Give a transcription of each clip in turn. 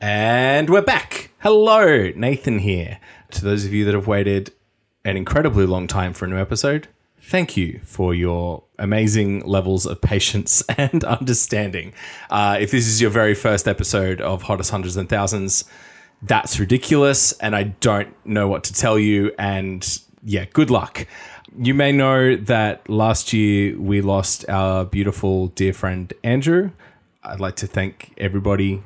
And we're back. Hello, Nathan here. To those of you that have waited an incredibly long time for a new episode, thank you for your amazing levels of patience and understanding. Uh, if this is your very first episode of Hottest Hundreds and Thousands, that's ridiculous, and I don't know what to tell you. And yeah, good luck. You may know that last year we lost our beautiful dear friend Andrew. I'd like to thank everybody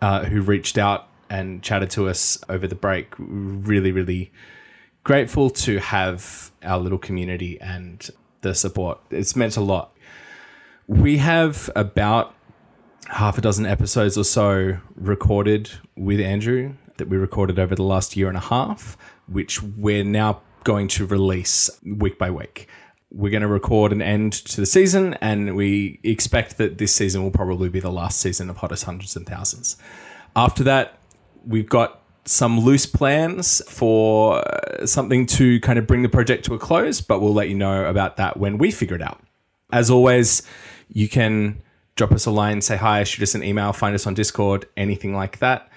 uh, who reached out and chatted to us over the break. Really, really grateful to have our little community and the support. It's meant a lot. We have about half a dozen episodes or so recorded with Andrew that we recorded over the last year and a half, which we're now going to release week by week. We're going to record an end to the season, and we expect that this season will probably be the last season of Hottest Hundreds and Thousands. After that, we've got some loose plans for uh, something to kind of bring the project to a close, but we'll let you know about that when we figure it out. As always, you can drop us a line, say hi, shoot us an email, find us on Discord, anything like that.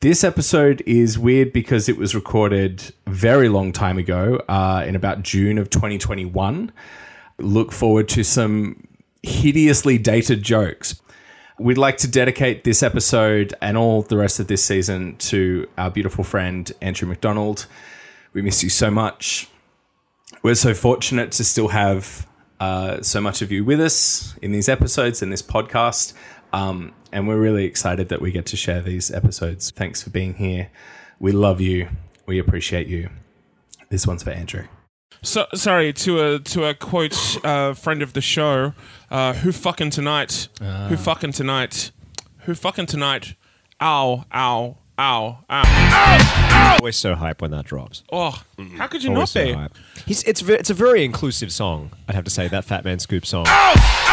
This episode is weird because it was recorded very long time ago, uh, in about June of 2021. Look forward to some hideously dated jokes. We'd like to dedicate this episode and all the rest of this season to our beautiful friend, Andrew McDonald. We miss you so much. We're so fortunate to still have uh, so much of you with us in these episodes in this podcast. Um, and we're really excited that we get to share these episodes. Thanks for being here. We love you. We appreciate you. This one's for Andrew. So sorry to a to a quote uh, friend of the show. Uh, who fucking tonight? Who fucking tonight? Who fucking tonight? Ow! Ow! Ow! Ow! Always so hype when that drops. Oh, how could you Always not so be? hype. He's, it's ve- it's a very inclusive song. I'd have to say that Fat Man Scoop song.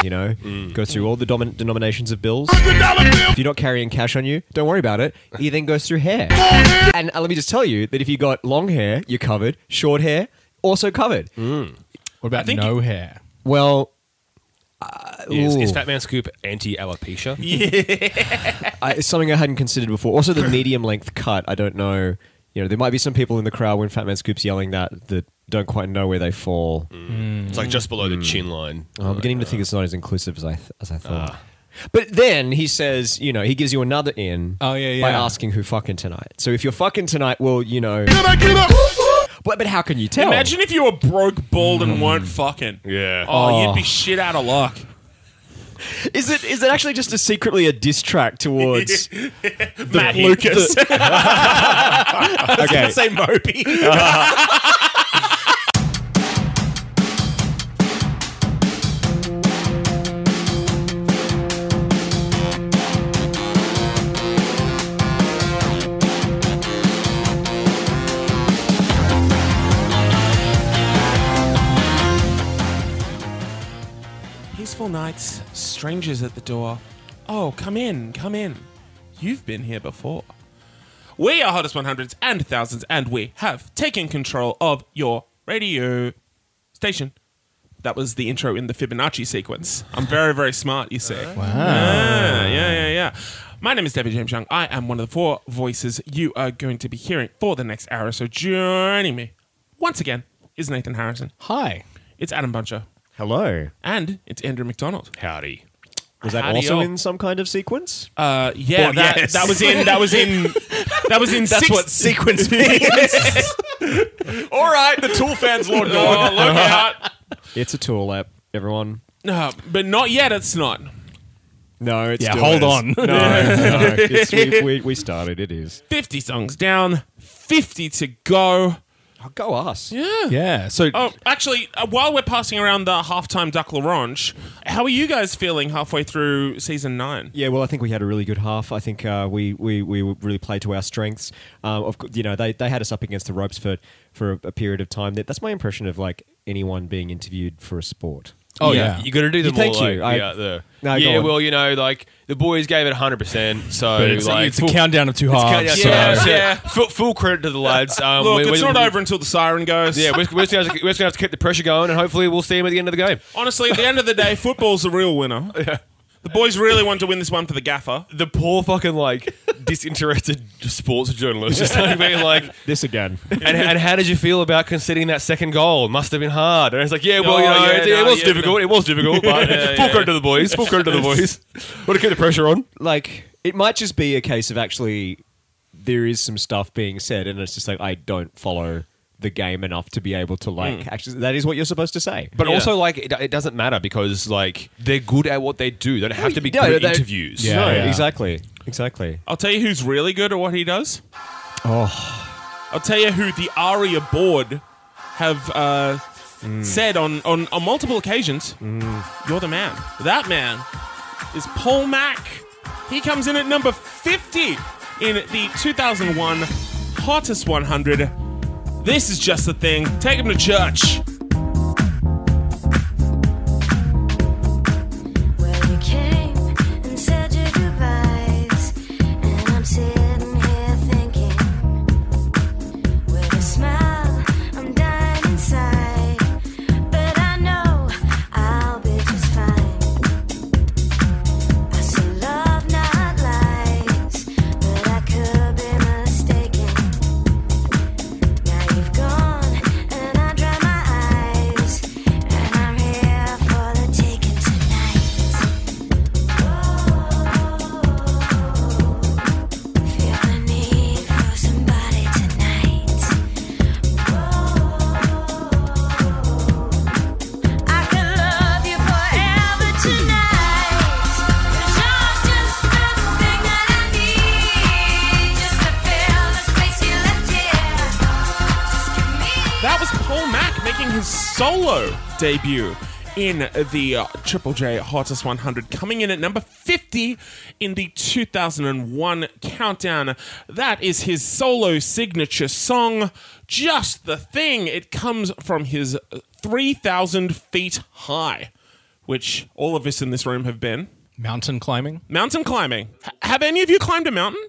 You know, goes through all the domin- denominations of bills. If you're not carrying cash on you, don't worry about it. He then goes through hair. And uh, let me just tell you that if you got long hair, you're covered. Short hair, also covered. What about think no hair? Well, Uh, is, is. Fat Man Scoop anti alopecia? I, it's something I hadn't considered before. Also, the medium length cut. I don't know. You know, there might be some people in the crowd when Fat Man Scoop's yelling that that don't quite know where they fall. Mm. It's like just below the chin line. Oh, I'm beginning to think it's not as inclusive as I th- as I thought. Ah. But then he says, you know, he gives you another in Oh, yeah, by yeah. asking who fucking tonight. So if you're fucking tonight, well, you know. But, but how can you tell? Imagine if you were broke, bald, and weren't hmm. fucking. Yeah. Oh, Oh. you'd be oh. shit out of luck. is it is it actually just a secretly a diss track towards Matt Lucas. okay? Say Moby. Strangers at the door. Oh, come in, come in. You've been here before. We are Hottest 100s and Thousands, and we have taken control of your radio station. That was the intro in the Fibonacci sequence. I'm very, very smart, you see. Wow. Yeah, yeah, yeah, yeah. My name is David James Young. I am one of the four voices you are going to be hearing for the next hour. So joining me once again is Nathan Harrison. Hi. It's Adam Buncher. Hello. And it's Andrew McDonald. Howdy. Was that Howdy, also yo. in some kind of sequence? Uh, yeah, Well, that, yes. that was in. That was in. That was in. That's six- what sequence means. All right, the Tool fans, Lord Oh, look out! It's a Tool app, everyone. No, but not yet. It's not. No, it's Yeah, still hold is. on. No, no, it's, we, we, we started. It is. Fifty songs down, fifty to go. Oh, go us. Yeah. yeah. So Oh, actually, uh, while we're passing around the halftime Duck L'Orange, how are you guys feeling halfway through season nine? Yeah, well, I think we had a really good half. I think uh, we, we we really played to our strengths. Um, of, cou- you know, they, they had us up against the ropes for for a, a period of time. That, that's my impression of like anyone being interviewed for a sport. Oh Yeah. yeah. You got to do the You- thank more you. like, I- yeah, the, No, go yeah. on. Well, you know, like the boys gave it 100. percent So But it's, like it's a full- countdown of two it's halves. countdown- so- yeah, so- yeah. Full, full credit to the lads. Um, Look, we- it's we- not over until the siren goes. Yeah, we're, we're, just gonna have to, we're just gonna have to keep the pressure going, and hopefully we'll see him at the end of the game. Honestly, at the end of the day, football's the real winner. The boys really want to win this one for the gaffer. The poor fucking like disinterested sports journalist just like being like, This again. and, and how did you feel about conceding that second goal? Must have been hard. And it's like, yeah, well, Oh, you know, yeah, it, it no, was yeah, difficult. It was difficult, but Yeah, full yeah. credit to the boys. Full credit to the boys. Want to keep the pressure on? like it might just be a case of actually there is some stuff being said and it's just like I don't follow the game enough to be able to like actually that is what you're supposed to say. But Yeah. also, like, it, it doesn't matter because, like, they're good at what they do. They don't have to be No, good at interviews. Yeah, no, yeah. exactly. Exactly. I'll tell you who's really good at what he does. Oh, I'll tell you who the ARIA board have uh, Mm. said on, on, on multiple occasions. You're the man. That man is Paul Mac. He comes in at number 50 in the 2001 Hottest 100. This is just the thing. Take him to church. Solo debut in the uh, Triple J Hottest 100, coming in at number 50 in the 2001 countdown. That is his solo signature song, Just the Thing. It comes from his 3,000 feet high, which all of us in this room have been. Mountain climbing. Mountain climbing. H- have any of you climbed a mountain?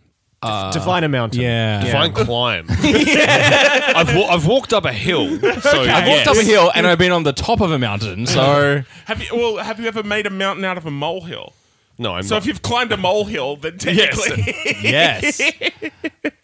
Uh, define a mountain. Yeah. Fine climb. I've, wa- I've walked up a hill. So I've walked up a hill and I've been on the top of a mountain, so Have you? Well, have you ever made a mountain out of a molehill? No, I'm So not. if you've climbed a molehill, then technically, yes.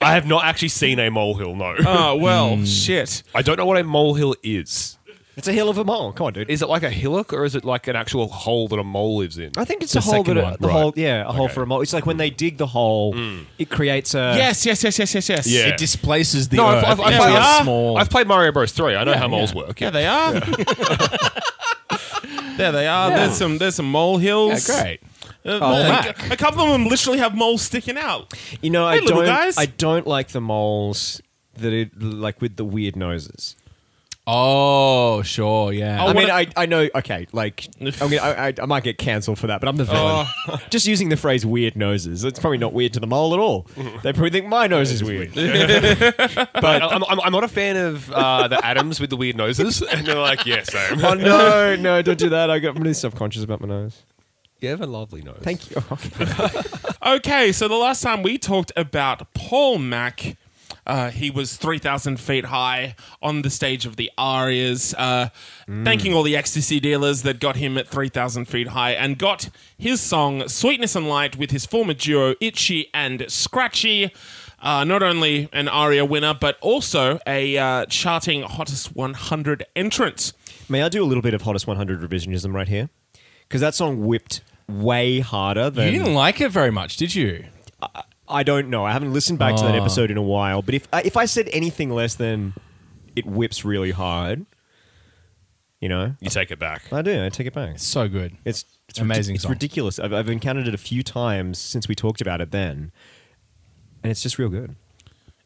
I have not actually seen a molehill, no. oh well, hmm. shit. I don't know what a molehill is. It's a hill of a mole. Come on, dude. Is it like a hillock or is it like an actual hole that a mole lives in? I think it's The a hole second that one. a, the Right. hole yeah, a hole Okay. for a mole. It's like when they dig the hole, it creates a Yes, yes, yes, yes, yes, yes. Yeah. It displaces the No, earth I've, I've, I've, into played, a small. I've played Mario Bros. 3. I know Yeah, how moles work. Yeah, they are. there they are. There's some. There's some molehills. yeah, great. Uh, Oh, a- Mac. a couple of them literally have moles sticking out. You know, I Hey, little don't. guys. I don't like the moles that are like with the weird noses. Oh, sure, yeah. Oh, I mean, I, I know. Okay, like I mean, I, I, I might get cancelled for that, but I'm the villain. Just using the phrase "weird noses," it's probably not weird to the mole at all. They probably think my nose is weird. But I'm, I'm, I'm not a fan of uh, the atoms with the weird noses. And they're like, yeah, same. oh no, no, don't do that. I got I'm really self conscious about my nose. You have a lovely nose. Thank you. Okay, so the last time we talked about Paul Mac, uh, he was 3,000 feet high on the stage of the Arias, uh, thanking all the ecstasy dealers that got him at 3,000 feet high and got his song Sweetness and Light with his former duo Itch-E and Scratch-E. Uh, not only an ARIA winner, but also a uh, charting Hottest 100 entrant. May I do a little bit of hottest 100 revisionism right here? Because that song whipped way harder than. you didn't like it very much, did you? I don't know. I haven't listened back to that Oh. episode in a while. But if I- if I said anything less than it whips really hard, you know, You take it back. I do. I take it back. It's so good. It's it's Amazing ridic- It's song. ridiculous. I've, I've encountered it a few times since we talked about it then, and it's just real good.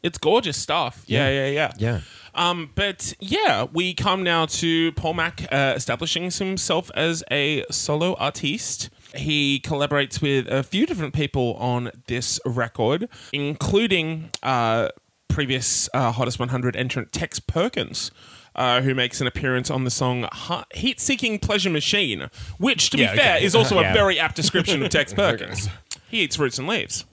It's gorgeous stuff. Yeah, yeah, yeah. Yeah. Um, but yeah, we come now to Paul Mac uh, establishing himself as a solo artiste. He collaborates with a few different people on this record, including uh, previous uh, Hottest 100 entrant Tex Perkins. Uh, who makes an appearance on the song Heat Seeking Pleasure Machine, which, to Yeah, be fair, okay. is also Yeah. a very apt description of Tex Perkins. He eats roots and leaves.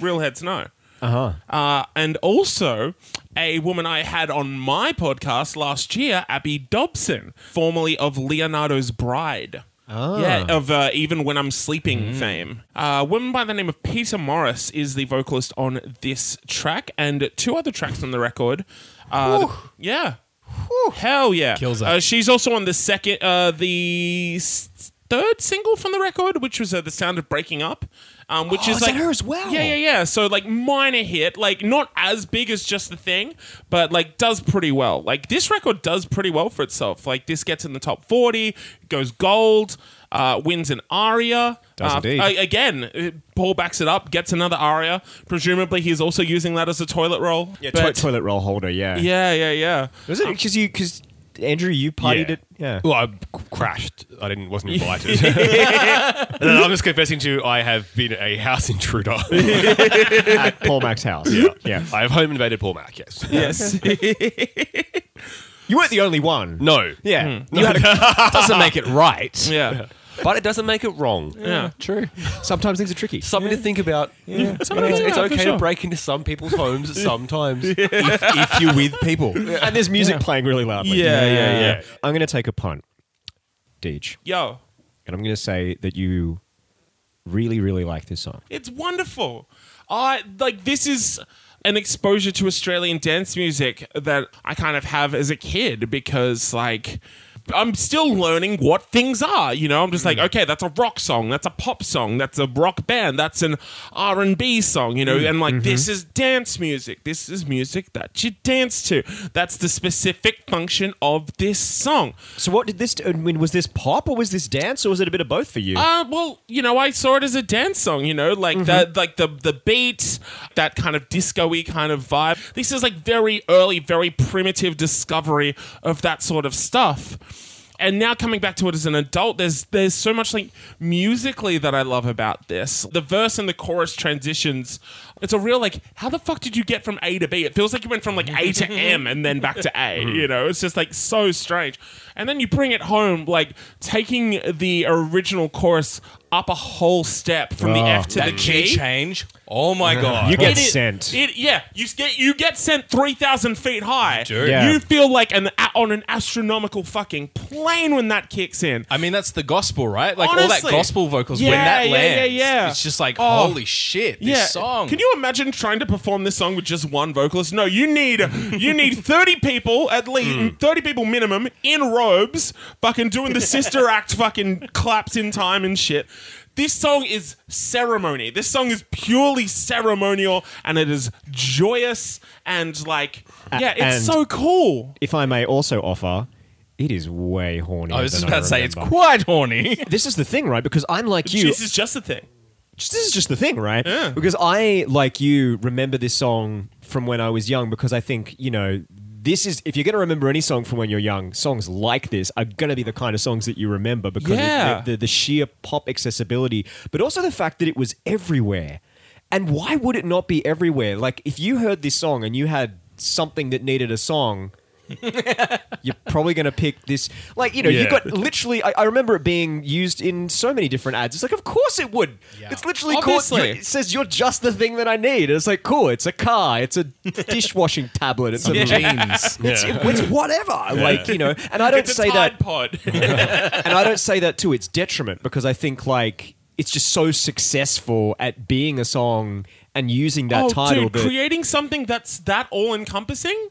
Real heads know. Uh-huh. Uh, and also a woman I had on my podcast last year, Abby Dobson, formerly of Leonardo's Bride. Yeah, of uh, even when I'm sleeping fame. Uh, a woman by the name of Peta Morris is the vocalist on this track and two other tracks on the record. Uh, yeah. Hell yeah. Kills it. Uh, she's also on the second, uh, the s- third single from the record, which was uh, The Sound of Breaking Up. Um, which Oh, is is like that her as well? Yeah, yeah, yeah. So like minor hit, like not as big as just the thing, but like does pretty well. Like this record does pretty well for itself. Like this gets in the top forty, goes gold, uh, wins an aria. Does uh, again, uh, Paul backs it up, gets another aria. Presumably, he's also using that as a toilet roll. Yeah, But- to- toilet roll holder. Yeah. yeah, yeah, yeah. Was it because you because Andrew you partied Yeah. it? Yeah. Well, I crashed. I didn't. Wasn't invited. and I'm just confessing to I have been a house intruder. At Paul Mac's house. Yeah. Yeah. I have home invaded Paul Mac. Yes. Yes. You weren't the only one. No. Yeah. Hmm. You had a, doesn't make it right. yeah. But it doesn't make it wrong. Yeah. True. Sometimes things are tricky. Something to think about. Something It's, it's about, for okay sure. to break into some people's homes sometimes. if, if you're with people. And there's music playing really loudly. Yeah, yeah, yeah. I'm going to take a punt, Deej, Yo. and I'm going to say that you really, really like this song. It's wonderful. I like this is an exposure to Australian dance music that I kind of have as a kid because like I'm still learning what things are. You know, I'm just like, okay, that's a rock song, that's a pop song, that's a rock band, that's an R and B song. You know, and like this is dance music. This is music that you dance to. That's the specific function of this song. So, what did this? I mean, was this pop or was this dance or was it a bit of both for you? Uh, well, you know, I saw it as a dance song. You know, like Mm-hmm. the like the the beat, that kind of disco-y kind of vibe. This is like very early, very primitive discovery of that sort of stuff. And now coming back to it as an adult, there's there's so much like musically that I love about this. The verse and the chorus transitions. It's a real like, how the fuck did you get from A to B? It feels like you went from like A to M and then back to A. Hmm. You know, it's just like so strange. And then you bring it home, like taking the original chorus up a whole step from the F oh. to the That key G. change. Oh my uh-huh. god. You get It is- sent. It, yeah, you get you get sent three thousand feet high. do. Yeah. You feel like an a- on an astronomical fucking plane when that kicks in. I mean, that's the gospel, right? Like all that Honestly. gospel vocals. when Yeah, that yeah, lands, yeah, yeah. it's just like, Oh. holy shit, this yeah. song. Can you imagine trying to perform this song with just one vocalist? No, you need you need thirty people at least, hmm. thirty people minimum in robes, fucking doing the sister act, fucking claps in time and shit. This song is ceremony. This song is purely ceremonial, and it is joyous and like, yeah, it's and- so cool. if I may also offer, it is way horny. I was just about to say it's quite horny. This is the thing, right? Because I'm like you. This is just the thing. This is just the thing, right? Because I, like you, remember this song from when I was young because I think, you know, this is, if you're going to remember any song from when you're young, songs like this are going to be the kind of songs that you remember because Yeah. of the, the, the sheer pop accessibility, but also the fact that it was everywhere. And why would it not be everywhere? Like, if you heard this song and you had something that needed a song, you're probably going to pick this. Like, you know, you Yeah. got literally, I, I remember it being used in so many different ads. It's like, of course it would. It's literally called, Obviously. it says you're just the thing that I need. And It's like, cool, it's a car, it's a dishwashing tablet, it's a Jeans. It's, it's whatever. Like, you know, and I don't It's a say Tide that Pod. and I don't say that to its detriment because I think like it's just so successful at being a song and using that oh, title dude, that creating something that's that all encompassing,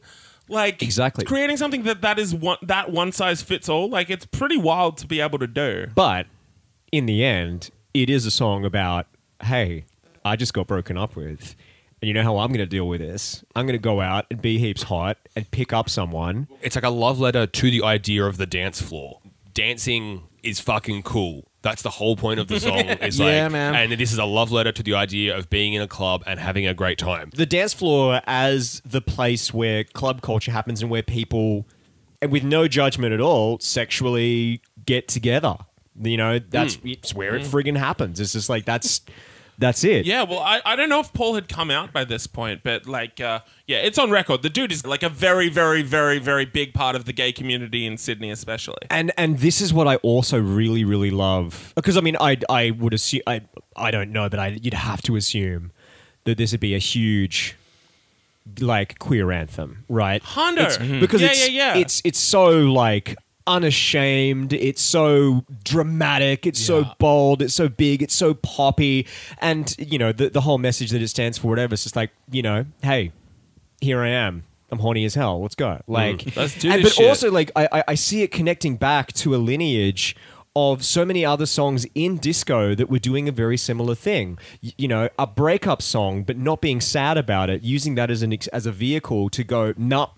like Exactly. creating something that that is one that one size fits all. Like it's pretty wild to be able to do. but in the end it is a song about hey, I just got broken up with. And you know how I'm going to deal with this? I'm going to go out and be heaps hot and pick up someone. It's like a love letter to the idea of the dance floor. Dancing is fucking cool. That's the whole point of the song. Is Yeah, like, man. And this is a love letter to the idea of being in a club and having a great time. The dance floor as the place where club culture happens and where people, and with no judgment at all, sexually get together. You know, that's Hmm. it's where it friggin' happens. It's just like that's that's it. Yeah, well, I, I don't know if Paul had come out by this point, but like, uh, yeah, it's on record. The dude is like a very, very, very, very big part of the gay community in Sydney, especially. And and this is what I also really really love because I mean I I would assume I I don't know but I you'd have to assume that this would be a huge like queer anthem right Hondo. It's- Mhm. because Yeah, it's, yeah, yeah. it's it's so like unashamed. It's so dramatic. It's so bold. It's so big. It's so poppy. And you know the the whole message that it stands for, whatever. It's just like you know, hey, here I am. I'm horny as hell. Let's go. Mm, like, Let's do and, this but shit. also like I, I I see it connecting back to a lineage of so many other songs in disco that were doing a very similar thing. Y- you know, a breakup song, but not being sad about it, using that as an ex- as a vehicle to go, nah,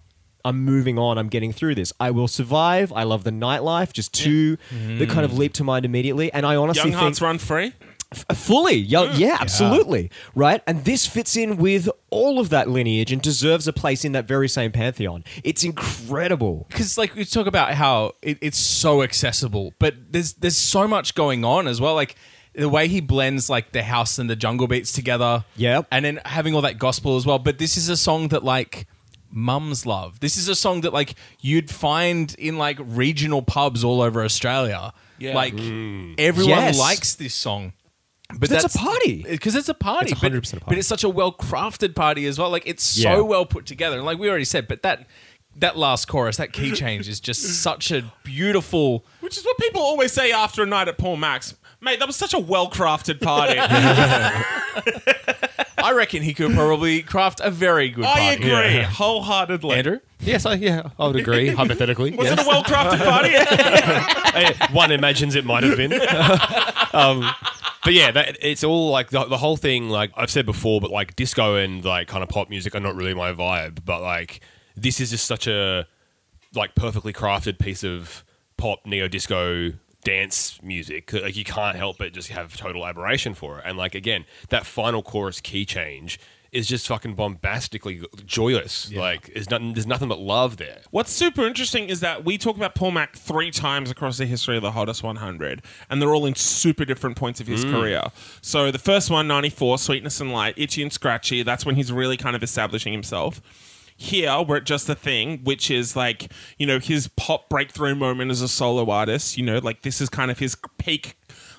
I'm moving on. I'm getting through this. I will survive. I love the nightlife. Just two that kind of mm. leap to mind immediately. And I honestly Young think Hearts Run Free. F- uh, fully yeah, yeah absolutely right and this fits in with all of that lineage and deserves a place in that very same pantheon it's incredible because like we talk about how it, it's so accessible, but there's there's so much going on as well. Like the way he blends like the house and the jungle beats together. yeah, and then having all that gospel as well. But this is a song that like mums love. This is a song that like you'd find in like regional pubs all over Australia. Yeah. like mm. everyone Yes. likes this song. But It's a party. because it's a party. It's but- 100% a But, it's such a well crafted party as well. Like it's so well put together. And like we already said, but that that last chorus, that key change is just such a beautiful. Which is what people always say after a night at Paul Mac's. Mate, that was such a well crafted party. I reckon he could probably craft a very good I party. agree wholeheartedly. Andrew? Yes, I, yeah, I would agree, hypothetically. Was yes. it a well crafted party? Eh, One imagines it might have been. um, but yeah, that, it's all like the, the whole thing. Like I've said before, but like disco and like kind of pop music are not really my vibe. But like this is just such a like perfectly crafted piece of pop neo disco dance music. Like you can't help but just have total admiration for it. And like again, that final chorus key change is just fucking bombastically joyous. Like there's nothing, there's nothing but love there. What's super interesting is that we talk about Paul Mac three times across the history of the Hottest 100, and they're all in super different points of his mm. career. So the first one, 94, Sweetness and Light, Itch-E and Scratch-E, that's when he's really kind of establishing himself. Here, we're at Just a Thing, which is like, you know, his pop breakthrough moment as a solo artist. You know, like this is kind of his peak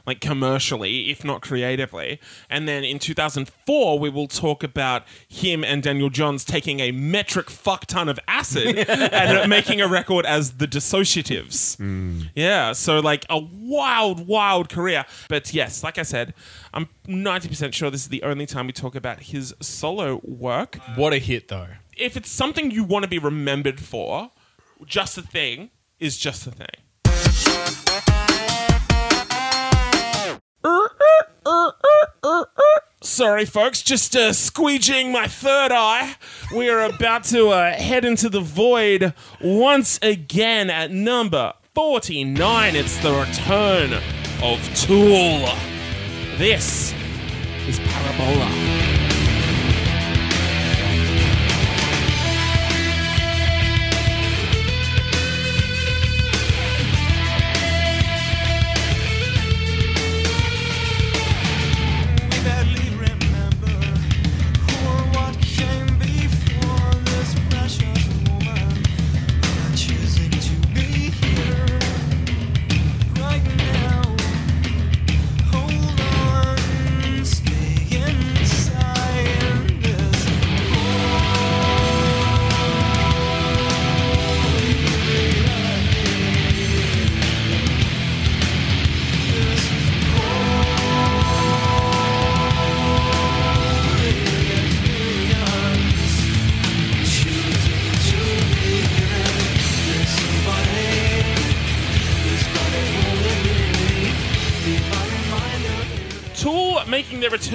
like commercially, if not creatively. And then in 2004, we will talk about him and Daniel Johns taking a metric fuck ton of acid and making a record as the Dissociatives. Mm. Yeah, so like a wild, wild career. But yes, like I said, I'm 90% sure this is the only time we talk about his solo work. What a hit, though. If it's something you want to be remembered for, just a thing is just a thing. Sorry, folks, just uh, squeegeeing my third eye. We are about to uh, head into the void once again at number 49. It's the return of Tool. This is Parabola.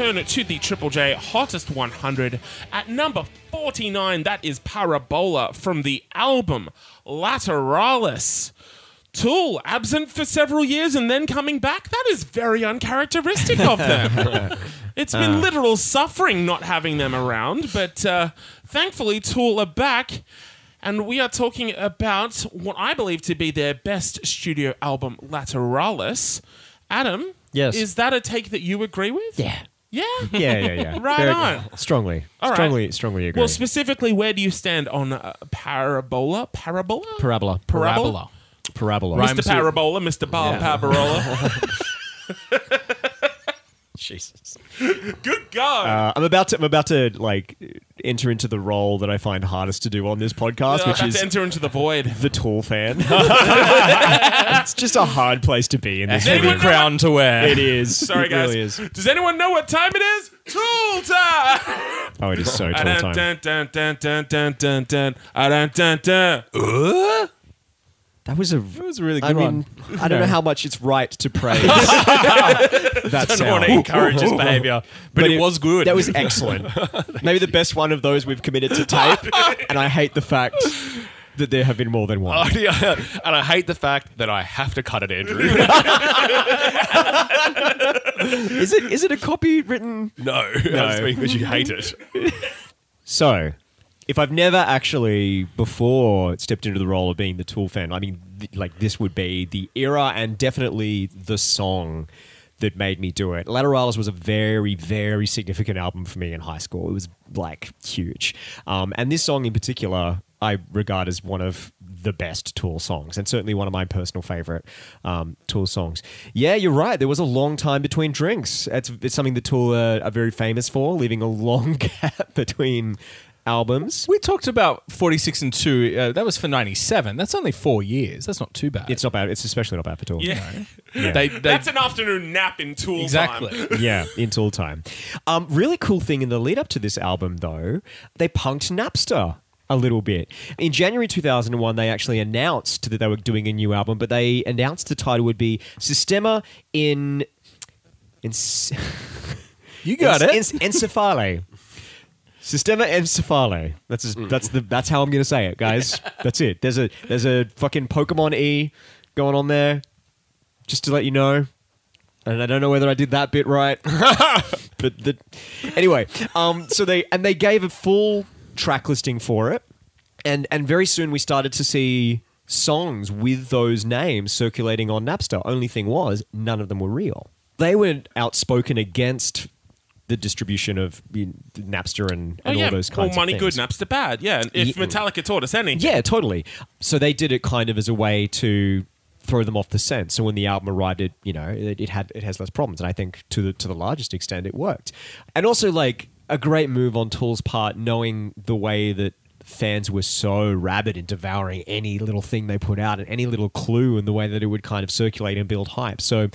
Return to the Triple J Hottest 100 at number 49. That is Parabola from the album Lateralus. Tool absent for several years and then coming back. That is very uncharacteristic of them. it's been literal suffering not having them around, but uh, thankfully, Tool are back. And we are talking about what I believe to be their best studio album, Lateralus. Adam, Yes. is that a take that you agree with? yeah Yeah. yeah yeah yeah Right Very- on. strongly All right. strongly strongly agree Well, specifically, where do you stand on uh, Parabola? Parabola? parabola Parabola? parabola Rhymes Mr. Parabola, Mr. Bar Parabola. jesus Good God. Uh, I'm about to. I'm about to like enter into the role that I find hardest to do on this podcast, I which is to enter into the void. the Tool fan. it's just a hard place to be in this. Anyone Heavy know crown to wear. It is. Sorry, it guys. Really is. Does anyone know what time it is? Tool time. Oh, it is so Tool time. dun, dun, dun, dun, dun, dun, dun. Ah, dun, dun, dun. That was a. It was a really I good mean, one. I don't know how much it's right to praise that I don't want sound. to encourage this behavior, but, it, was good. That was excellent. Maybe the best one of those we've committed to tape, and I hate the fact that there have been more than one. Oh, yeah. and I hate the fact that I have to cut it, Andrew. Is it is it a copy written? no, no, because you hate it. So, if I've never actually before stepped into the role of being the Tool fan, I mean, th- like this would be the era and definitely the song that made me do it. Lateralus was a very, very significant album for me in high school. It was like huge, um, and this song in particular, I regard as one of the best Tool songs, and certainly one of my personal favorite um, Tool songs. Yeah, you're right. There was a long time between drinks. It's, it's something that Tool uh, are very famous for, leaving a long gap between albums. We talked about 46 and 2. Uh, that was for 97. That's only four years. That's not too bad. It's not bad. It's especially not bad for Tool. Yeah. Yeah. They, they, That's an afternoon nap in Tool exactly. time. yeah, in Tool time. Um, really cool thing in the lead up to this album, though, they punked Napster a little bit. In January 2001, they actually announced that they were doing a new album, but they announced the title would be Systema in. in You got it. Encephale. Systema encephale. That's as, that's the that's how I'm gonna say it, guys. That's it. There's a there's a fucking Pokemon E going on there, just to let you know. And I don't know whether I did that bit right, but the, anyway. Um, so they and they gave a full track listing for it, and and very soon we started to see songs with those names circulating on Napster. Only thing was, none of them were real. They were outspoken against the distribution of you know, Napster and, Oh yeah, all those kinds money of things. Good. Napster bad. Yeah, and if Yeah. Mm. Metallica taught us anything, Yeah, totally. So they did it kind of as a way to throw them off the scent. So when the album arrived, it you know it, it had it has less problems, and I think to the to the largest extent it worked. And also like a great move on Tool's part, knowing the way that fans were so rabid in devouring any little thing they put out and any little clue and the way that it would kind of circulate and build hype. So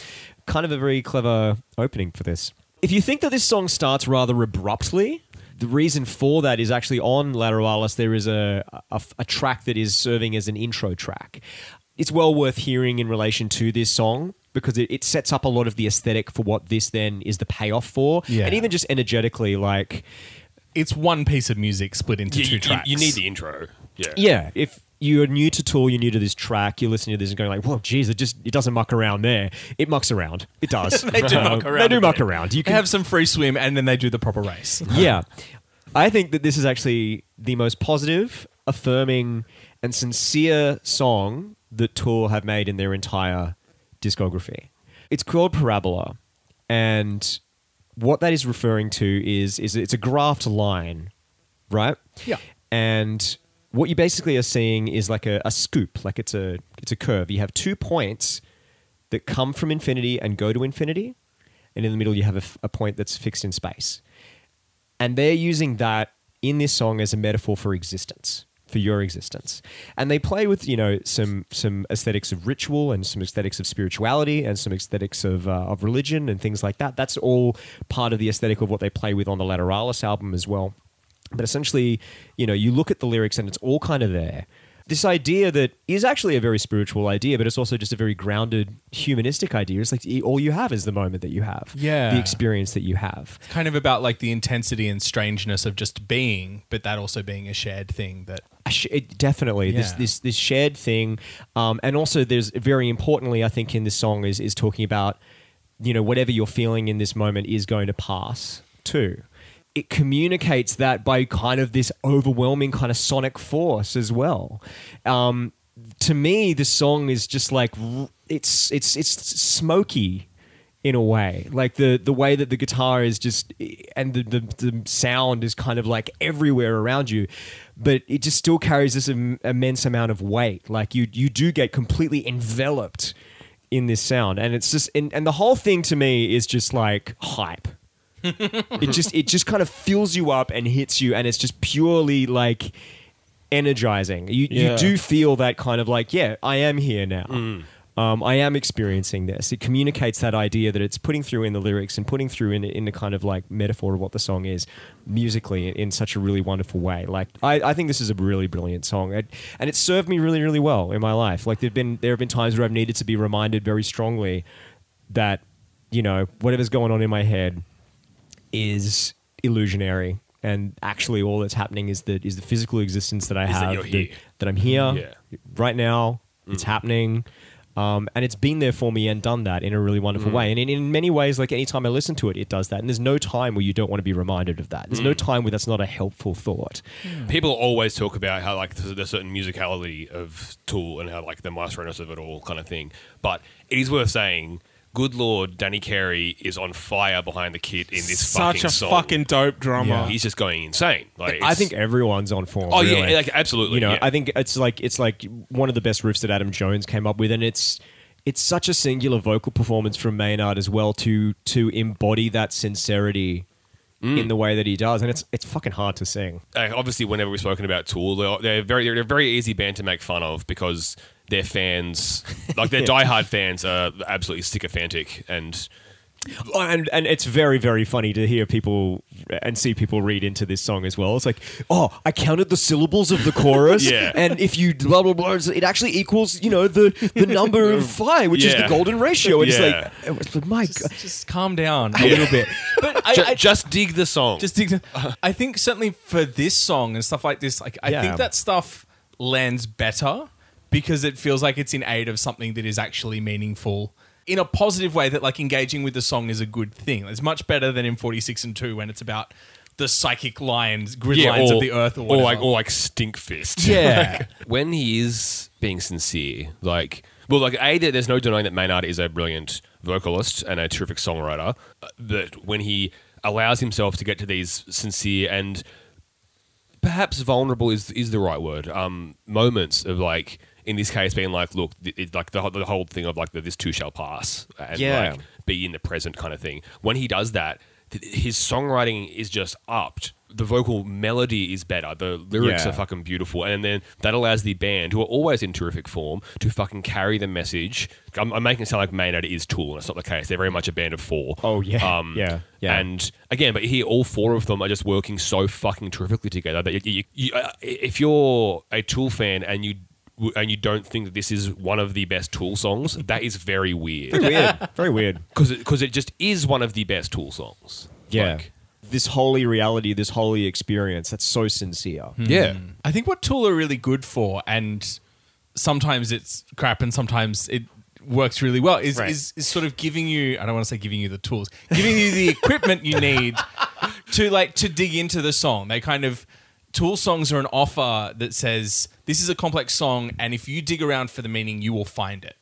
kind of a very clever opening for this. If you think that this song starts rather abruptly, the reason for that is actually on Lateralus, there is a, a, a track that is serving as an intro track. It's well worth hearing in relation to this song because it, it sets up a lot of the aesthetic for what this then is the payoff for. Yeah. And even just energetically, like, It's one piece of music split into You, two you- tracks. you need the intro. Yeah. yeah, if you're new to Tool, you're new to this track, you're listening to this and going like, "Whoa, geez, it just it doesn't muck around there." It mucks around. It does. they do muck around They do muck bit. around. You They can have some free swim and then they do the proper race. yeah. I think that this is actually the most positive, affirming, and sincere song that Tool have made in their entire discography. It's called Parabola, and what that is referring to is is it's a graphed line, right? Yeah. And what you basically are seeing is like a, a scoop, like it's a it's a curve. You have two points that come from infinity and go to infinity, and in the middle you have a point that's fixed in space. And they're using that in this song as a metaphor for existence, for your existence. And they play with, you know, some some aesthetics of ritual and some aesthetics of spirituality and some aesthetics of, uh, of religion and things like that. That's all part of the aesthetic of what they play with on the Lateralus album as well. But essentially, you know, you look at the lyrics and it's all kind of there. This idea that is actually a very spiritual idea, but it's also just a very grounded humanistic idea. It's like all you have is the moment that you have, Yeah. the experience that you have. kind of about like the intensity and strangeness of just being, but that also being a shared thing that it, definitely this this this shared thing, um, and also there's very importantly, I think in this song is is talking about you know whatever you're feeling in this moment is going to pass too. It communicates that by kind of this overwhelming kind of sonic force as well. Um, to me, the song is just like it's it's it's smoky in a way. Like the the way that the guitar is just and the, the the sound is kind of like everywhere around you but it just still carries this Im- immense amount of weight. Like you you do get completely enveloped in this sound. And it's just and, and the whole thing to me is just like hype it just it just kind of fills you up and hits you, and it's just purely like energizing. You Yeah. you do feel that kind of like, yeah, I am here now. Um, I am experiencing this. It communicates that idea that it's putting through in the lyrics and putting through in, in the kind of like metaphor of what the song is musically in, in such a really wonderful way. Like I, I think this is a really brilliant song, and, and it served me really really well in my life. Like there've been there have been times where I've needed to be reminded very strongly that you know whatever's going on in my head is illusionary. And actually all that's happening is the is the physical existence that I Is have you're that, here. that I'm here. Yeah. right now it's mm. happening. Um, and it's been there for me and done that in a really wonderful mm. way. And in, in many ways like anytime I listen to it it does that. And there's no time where you don't want to be reminded of that. There's no mm. time where that's not a helpful thought. People always talk about how like the, the certain musicality of Tool and how like the maestroness of it all kind of thing. But it is worth saying, good lord, Danny Carey is on fire behind the kit in this Such fucking a song. fucking dope drummer. Yeah. He's just going insane. Like I think everyone's on form Oh really. yeah, like absolutely. you know yeah. i think it's like it's like one of the best riffs that adam jones came up with and it's it's such a singular vocal performance from maynard as well to to embody that sincerity Mm. in the way that he does and it's it's fucking hard to sing uh, obviously, whenever we've spoken about Tool, they're, they're very they're a very easy band to make fun of because their fans, like their diehard fans, are absolutely sycophantic and Oh, and and it's very very funny to hear people and see people read into this song as well. It's like, oh, I counted the syllables of the chorus, Yeah. and if you blah blah blah, it actually equals you know the the number of phi, which is the golden ratio. And Yeah. it's like, oh, my God. Just calm down a little bit. But I, Ju- I- just dig the song. just dig- The, I think certainly for this song and stuff like this, like I Yeah. think that stuff lands better because it feels like it's in aid of something that is actually meaningful in a positive way. That like engaging with the song is a good thing. It's much better than in Forty Six and Two when it's about the psychic lines, grid lines of the earth, or or like or like Stinkfist. Yeah. when he is being sincere, like well, like a there's no denying that Maynard is a brilliant vocalist and a terrific songwriter. uh, That when he allows himself to get to these sincere and perhaps vulnerable is is the right word. Um, moments of like. In this case, being like, look, it, like the, whole- the whole thing of like the, this too shall pass, and Yeah. like be in the present kind of thing. When he does that, th- his songwriting is just upped. The vocal melody is better. The lyrics Yeah. are fucking beautiful, and then that allows the band, who are always in terrific form, to fucking carry the message. I'm, I'm making it sound like Maynard is Tool, and it's not the case. They're very much a band of four. Oh, yeah. Yeah. Yeah. And again, but here all four of them are just working so fucking terrifically together that you, you, you, uh, if you're a Tool fan and you and you don't think that this is one of the best Tool songs, that is very weird Very weird, very weird. because it, 'cause it just is one of the best Tool songs. Yeah, Like, this holy reality, this holy experience. That's so sincere. Hmm. yeah. I think what Tool are really good for, and sometimes it's crap and sometimes it works really well, is, Right. is, is sort of giving you, I don't want to say giving you the tools, giving you the equipment you need to like to dig into the song. They kind of Tool songs are an offer that says this is a complex song, and if you dig around for the meaning, you will find it.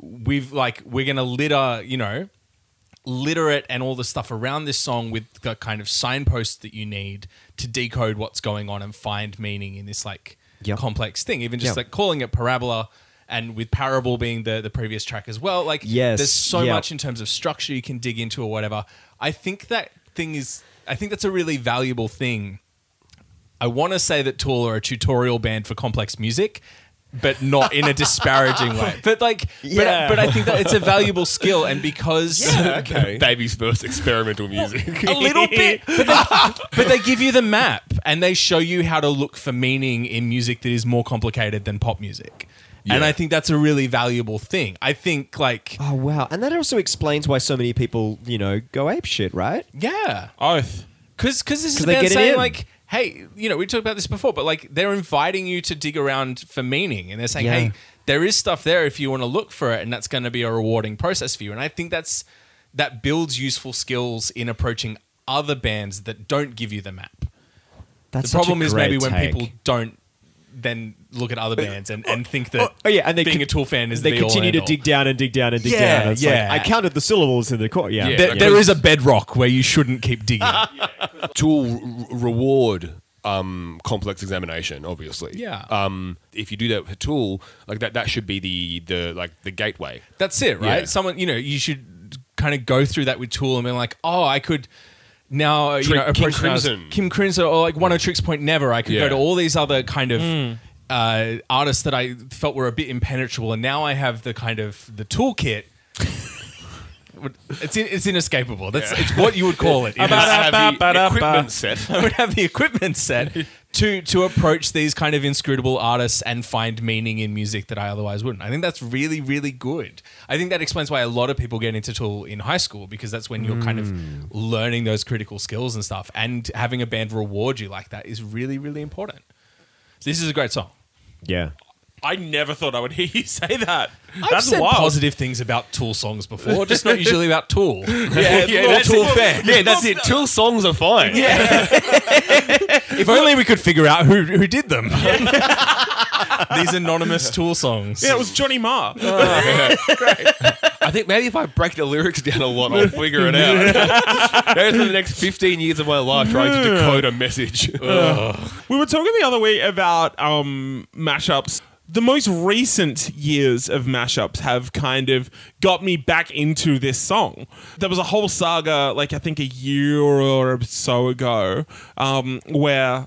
We've like we're gonna litter, you know, litter it and all the stuff around this song with the kind of signposts that you need to decode what's going on and find meaning in this like Yep. complex thing. Even just Yep. like calling it parabola and with Parabol being the the previous track as well. Like Yes, there's so yep. much in terms of structure you can dig into or whatever. I think that thing is I think that's a really valuable thing. I want to say that Tool are a tutorial band for complex music, but not in a disparaging way. But like, Yeah. but, but I think that it's a valuable skill, and because okay. Baby's first experimental music. a little bit, but they, but they give you the map and they show you how to look for meaning in music that is more complicated than pop music. And I think that's a really valuable thing. I think like Oh wow, and that also explains why so many people, you know, go ape shit, right? yeah, Oath. Because cause this is 'Cause a they get saying in. like, hey, you know, we talked about this before, but like they're inviting you to dig around for meaning, and they're saying, Yeah. hey, there is stuff there if you want to look for it, and that's going to be a rewarding process for you. And I think that's that builds useful skills in approaching other bands that don't give you the map. That's the problem is maybe great when people don't then look at other bands and, and think that Oh yeah, and they being con- a Tool fan is they the continue to dig down and dig down and dig Yeah, down. It's yeah. like, I counted the syllables in the chord. Yeah, Yeah. There, Like, there is a bedrock where you shouldn't keep digging. Tool r- reward um, complex examination, obviously. Yeah. Um, if you do that with Tool, like that, that should be the the like the gateway. That's it, right? Yeah. Someone, you know, you should kind of go through that with Tool and be like, oh, I could. Now uh, you know King approaching us- Crimson. Kim Crimson, or like Oneohtrix Point Never. I could Yeah. go to all these other kind of uh, artists that I felt were a bit impenetrable, and now I have the kind of the toolkit. It's in, it's inescapable. That's it's what you would call it. It is- I have the equipment set. I would have the equipment set to to approach these kind of inscrutable artists and find meaning in music that I otherwise wouldn't. I think that's really really good. I think that explains why a lot of people get into Tool in high school because that's when you're kind of mm. learning those critical skills and stuff. And having a band reward you like that is really really important. So this is a great song. Yeah. I never thought I would hear you say that. I've That's said wild. positive things about Tool songs before, Or just not usually about Tool. Yeah, yeah, well, that's Tool well, fan. Yeah, that's it. Tool songs are fine. Yeah. If only we could figure out who who did them. These anonymous Tool songs. Yeah, it was Johnny Marr. Great. I think maybe if I break the lyrics down a lot, I'll figure it out. There's the next 15 years of my life trying to decode a message. We were talking the other week about um, mashups. The most recent years of mashups have kind of got me back into this song. There was a whole saga, like I think a year or so ago, um, where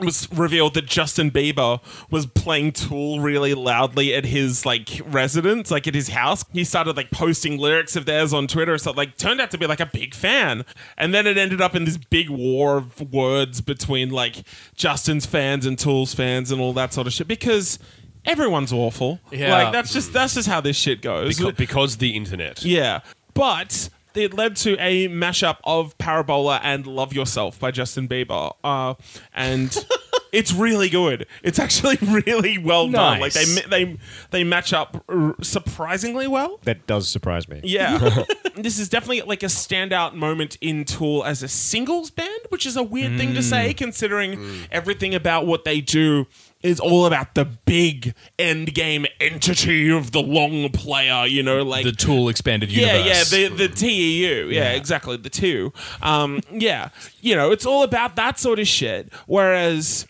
was revealed that Justin Bieber was playing Tool really loudly at his like residence, like at his house. He started like posting lyrics of theirs on Twitter, so like turned out to be like a big fan. And then it ended up in this big war of words between like Justin's fans and Tool's fans and all that sort of shit because everyone's awful. Yeah. Like that's just that's just how this shit goes. because, because the internet. Yeah. But it led to a mashup of Parabola and Love Yourself by Justin Bieber. Uh, and it's really good. It's actually really well done. Like they Nice. ma- they they match up r- surprisingly well. That does surprise me. Yeah. this is definitely like a standout moment in Tool as a singles band, which is a weird thing to say considering everything about what they do is all about the big end game entity of the long player, you know, like the Tool expanded yeah, universe. yeah, the the TEU, yeah, exactly, the two. Um, yeah, you know, it's all about that sort of shit. Whereas,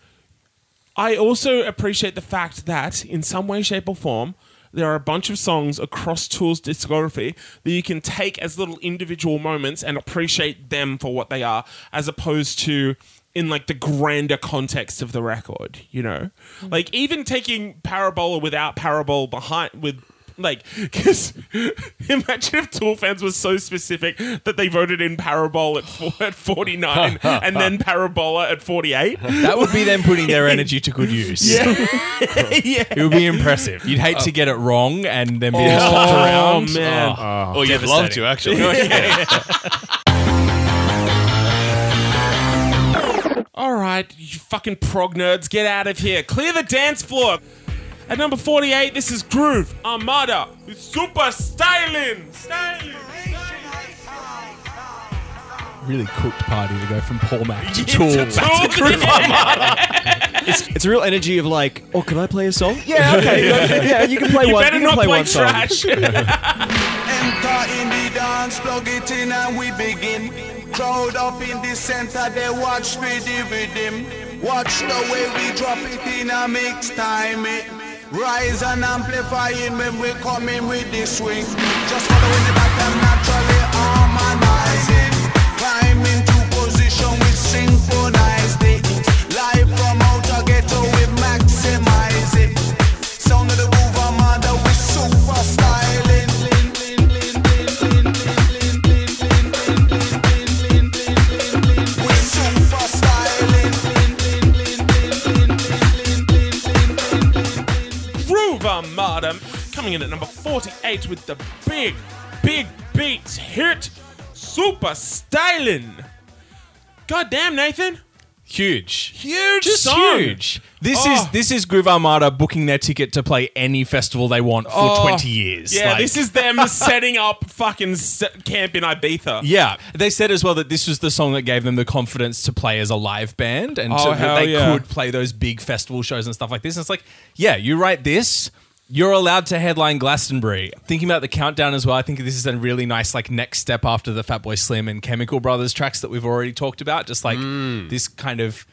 I also appreciate the fact that in some way, shape, or form, there are a bunch of songs across Tool's discography that you can take as little individual moments and appreciate them for what they are, as opposed to in like the grander context of the record, you know? Mm. Like even taking Parabola without Parabol behind with like because imagine if Tool fans were so specific that they voted in Parabol at, four, at 49 and then Parabola at 48. that would be them putting their energy to good use. yeah. It would be impressive. You'd hate to get it wrong and then be oh, slapped around. man. Oh. Oh, you'd love to, actually. All right, you fucking prog nerds, get out of here. Clear the dance floor. At number 48, this is Groove Armada with Super Styling. Styling. Really cooked party to go from Paul Mac to It's Tool. a That's Tool. It's a real energy of like, oh, can I play a song? Yeah, okay. yeah, you can play You one. better you can not play, one song. trash. Enter in the dance, plug it in and we begin. Crowd up in the center, they watch me the rhythm. Watch the way we drop it in a mix time. It rise and amplifying when we come in with the swing. Just following the pattern, naturally harmonizing. Climb into position, we synchronize it. Live from coming in at number 48 with the big, big beats hit Super Styling. God damn, Nathan. Huge. Huge Just song. huge. This Oh. is this is Groove Armada booking their ticket to play any festival they want for Oh. 20 years. Yeah, Like- this is them setting up fucking camp in Ibiza. Yeah, they said as well that this was the song that gave them the confidence to play as a live band and Oh, to, that they yeah. could play those big festival shows and stuff like this. And it's like, yeah, you write this, you're allowed to headline Glastonbury. Thinking about the countdown as well, I think this is a really nice like next step after the Fatboy Slim and Chemical Brothers tracks that we've already talked about. Just like mm. this kind of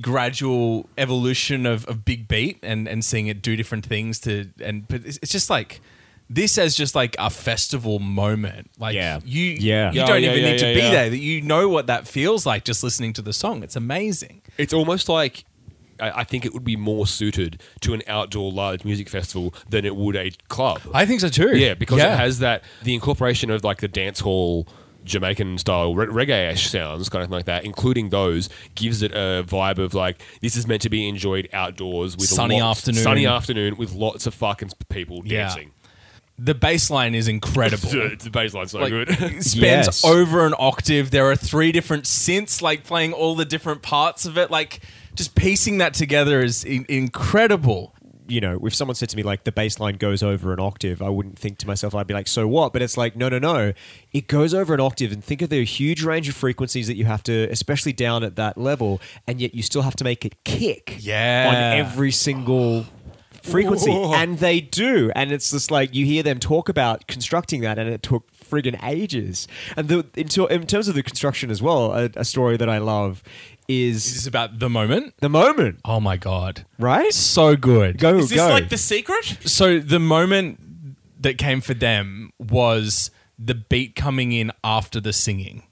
gradual evolution of, of big beat and and seeing it do different things to and but it's, it's just like this as just like a festival moment. Like Yeah. you, Yeah. you don't yeah, even yeah, need to yeah, be yeah. there. That you know what that feels like just listening to the song. It's amazing. It's almost like I I think it would be more suited to an outdoor large music festival than it would a club. I think so too. yeah, because it has that the incorporation of like the dance hall Jamaican style re- reggae sounds, kind of like that, including those, gives it a vibe of like this is meant to be enjoyed outdoors with Sunny lots- afternoon. sunny afternoon with lots of fucking people Yeah. dancing. the bass line is incredible. the bassline's so like, good. it spans Yes. over an octave. There are three different synths, like playing all the different parts of it. Like just piecing that together is in- incredible. you know, if someone said to me like the bass line goes over an octave, I wouldn't think to myself, I'd be like, so what? But it's like, no, no, no. It goes over an octave and think of the huge range of frequencies that you have to, especially down at that level, and yet you still have to make it kick Yeah. on every single frequency. And they do. And it's just like you hear them talk about constructing that, and it took friggin' ages. And the, in terms of the construction as well, a, a story that I love Is is this about the moment? the moment, Oh my god, right? so good. Go, Is this go. like the secret? So the moment that came for them was the beat coming in after the singing.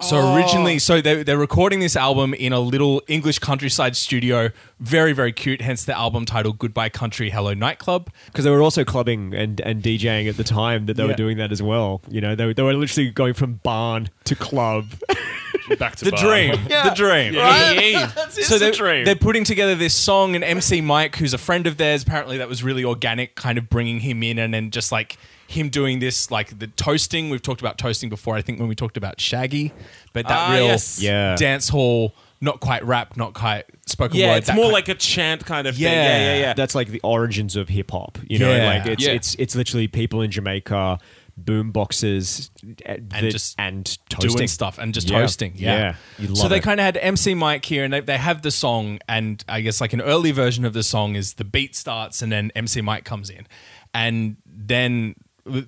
So Oh. originally, so they, they're recording this album in a little English countryside studio. Very, very cute. Hence the album title "Goodbye Country, Hello Nightclub." because they were also clubbing and, and DJing at the time that they Yeah. were doing that as well. You know, they, were- they were literally going from barn to club. Back to The bar. dream, the dream. Yeah. so they're, they're putting together this song and MC Mike, who's a friend of theirs, apparently that was really organic, kind of bringing him in and then just like him doing this, like the toasting. We've talked about toasting before, I think when we talked about Shaggy, but that Ah, real yes. Yeah. dance hall, not quite rap, not quite spoken Yeah, word. it's that more kind- like a chant kind of Yeah. thing. Yeah, yeah, yeah. That's like the origins of hip hop. You know, Yeah. like it's Yeah. it's it's literally people in Jamaica, boom boxes, and just and toasting doing stuff and just Yeah. toasting. Yeah. Yeah. You so love they it. kind of had MC Mike here and they, they have the song. And I guess like an early version of the song is the beat starts and then MC Mike comes in. And then,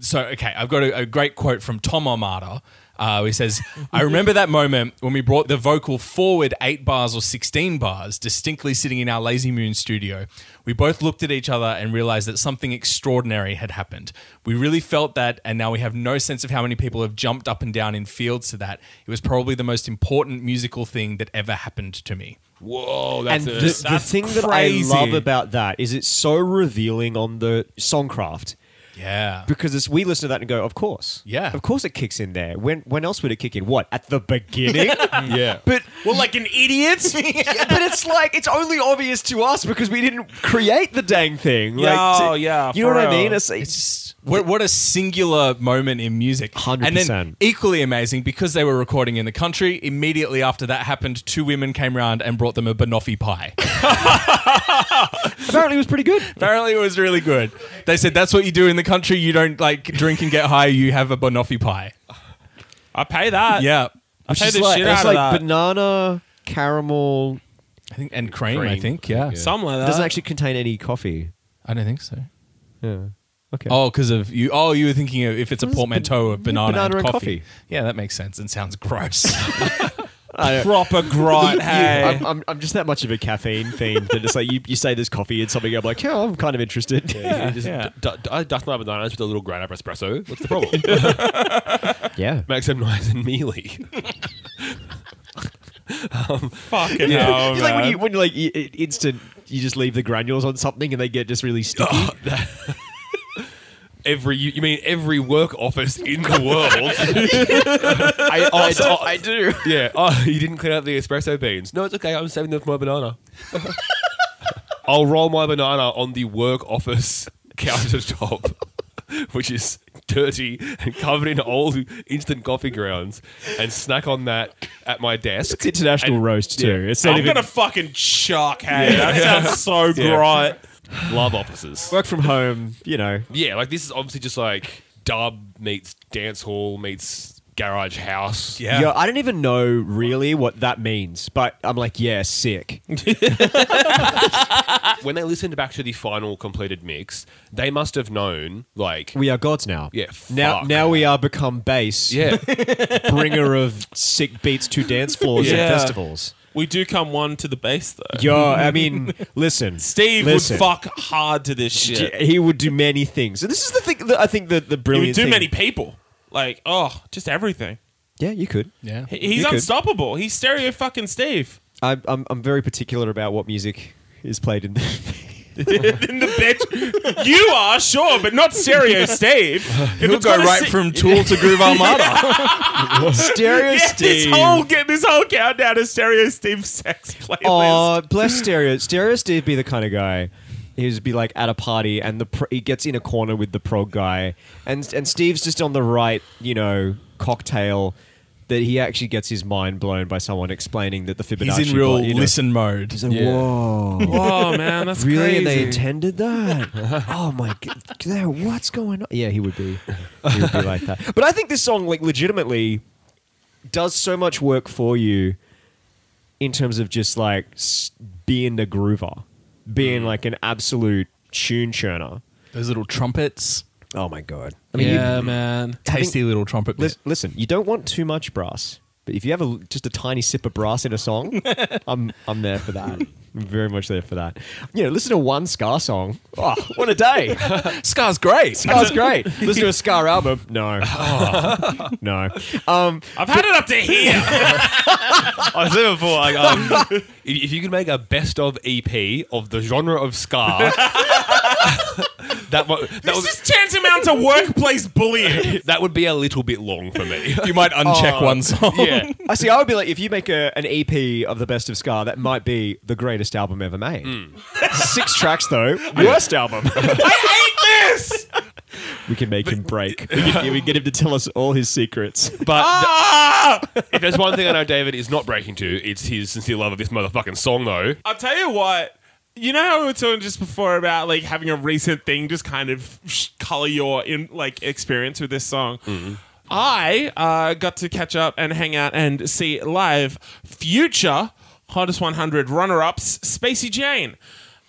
so, okay, I've got a, a great quote from Tom Armada. Uh, he says, I remember that moment when we brought the vocal forward eight bars or 16 bars, distinctly sitting in our Lazy Moon studio. We both looked at each other and realized that something extraordinary had happened. We really felt that, and now we have no sense of how many people have jumped up and down in fields to that. It was probably the most important musical thing that ever happened to me. Whoa, And that's the, a, the that's thing that. I love about that is it's so revealing on the songcraft. Yeah. Because it's, we listen to that and go, of course, Yeah. of course it kicks in there. When when else would it kick in? What at the beginning? yeah. but well, like an idiot. Yeah, but it's like it's only obvious to us because we didn't create the dang thing. Like, Yeah, to- yeah, you know for what I mean? It's, It's just what, what a singular moment in music. 100%. And then equally amazing because they were recording in the country. Immediately after that happened, two women came around and brought them a banoffee pie. apparently it was pretty good. Apparently, it was really good. They said that's what you do in the country. You don't like drink and get high. You have a banoffee pie. I pay that. Yeah, I pay It's the like, shit it's out of like that. banana caramel. I think and cream. I Cream. think. Yeah. Something like that. doesn't actually contain any coffee. I don't think so. Yeah. Okay. Oh, because of you. Oh, you were thinking of if it's a Well, portmanteau of banana, banana and, and coffee. coffee. Yeah, that makes sense and sounds gross. proper. You- hey. I'm, I'm, I'm just that much of a caffeine fiend that it's like you, you say there's coffee and something. I'm like, yeah, I'm kind of interested. Yeah, just Yeah. d- d- I dust my bananas with a little grind up espresso. What's the problem? yeah. Makes them nice and mealy. Um, Fucking hell, It's like when you when you like you, instant, you just leave the granules on something and they get just really sticky. Oh, Every you, you mean every work office in the world? I, I, do, I do. yeah. Oh, you didn't clean out the espresso beans. No, it's okay. I'm saving them for my banana. I'll roll my banana on the work office countertop, which is dirty and covered in old instant coffee grounds, and snack on that at my desk. It's international And- roast too. It's not I'm even gonna fucking shock. Hey, that sounds so Yeah. grot. Love offices. work from home. You know, Yeah, like this is obviously just like dub meets dance hall meets garage house. yeah. Yeah, I don't even know really what that means, but I'm like, yeah, sick. When they listened back to the final completed mix, they must have known like We are gods now. Yeah, Now, fuck. now we are become bass. yeah, bringer of sick beats to dance floors Yeah. and festivals. We do come one to the base though. Yo, I mean, listen. Steve listen. would fuck hard to this shit. He would do many things. And this is the thing that I think that the He brilliant would do thing- many people. Like, oh, just everything. Yeah, you could. Yeah. He- He's You could. unstoppable. He's stereo fucking Steve. I'm, I'm, I'm very particular about what music is played in the. in the bed. You are sure, but not stereo Steve. If He'll it's go got a right si- from Tool to Groove Armada. Stereo Yeah, this whole get this whole countdown to stereo Steve sex playlist. Oh, bless Stereo. Stereo Steve be the kind of guy. He'd be like at a party, and the pro- he gets in a corner with the prog guy, and and Steve's just on the right, you know, cocktail. That he actually gets his mind blown by someone explaining that the Fibonacci. He's in real blo- you know, listen mode. He's like, whoa. Whoa, man, that's Really? crazy. And they intended that? oh my god! What's going on? Yeah, he would be. He would be like that. But I think this song, like, legitimately, does so much work for you in terms of just like being the groover, being mm. like an absolute tune churner. Those little trumpets. Oh my god! I mean, you- yeah, man. Tasty little trumpet bit. lis- listen, you don't want too much brass, but if you have a, just a tiny sip of brass in a song, I'm I'm there for that. I'm very much there for that. You know, listen to one Ska song. Oh, what a day! Ska's great. Ska's great. Listen to a Ska album. No, Oh, no. Um, I've had it up to here. I said before, like, um, if, if you could make a best of EP of the genre of ska, that would that this would, is tantamount to workplace bullying. that would be a little bit long for me. You might uncheck one song. yeah, I see. I would be like, if you make a, an EP of the best of Ska, that might be the greatest album ever made. Six tracks though, worst album. I hate this. we can make him break. We can, we can get him to tell us all his secrets. but Ah! if there's one thing I know David is not breaking to, it's his sincere love of this motherfucking song, though. I'll tell you what. You know how we were talking just before about like having a recent thing just kind of color your in like experience with this song. I uh, got to catch up and hang out and see live future hottest 100 runner-ups Spacey Jane.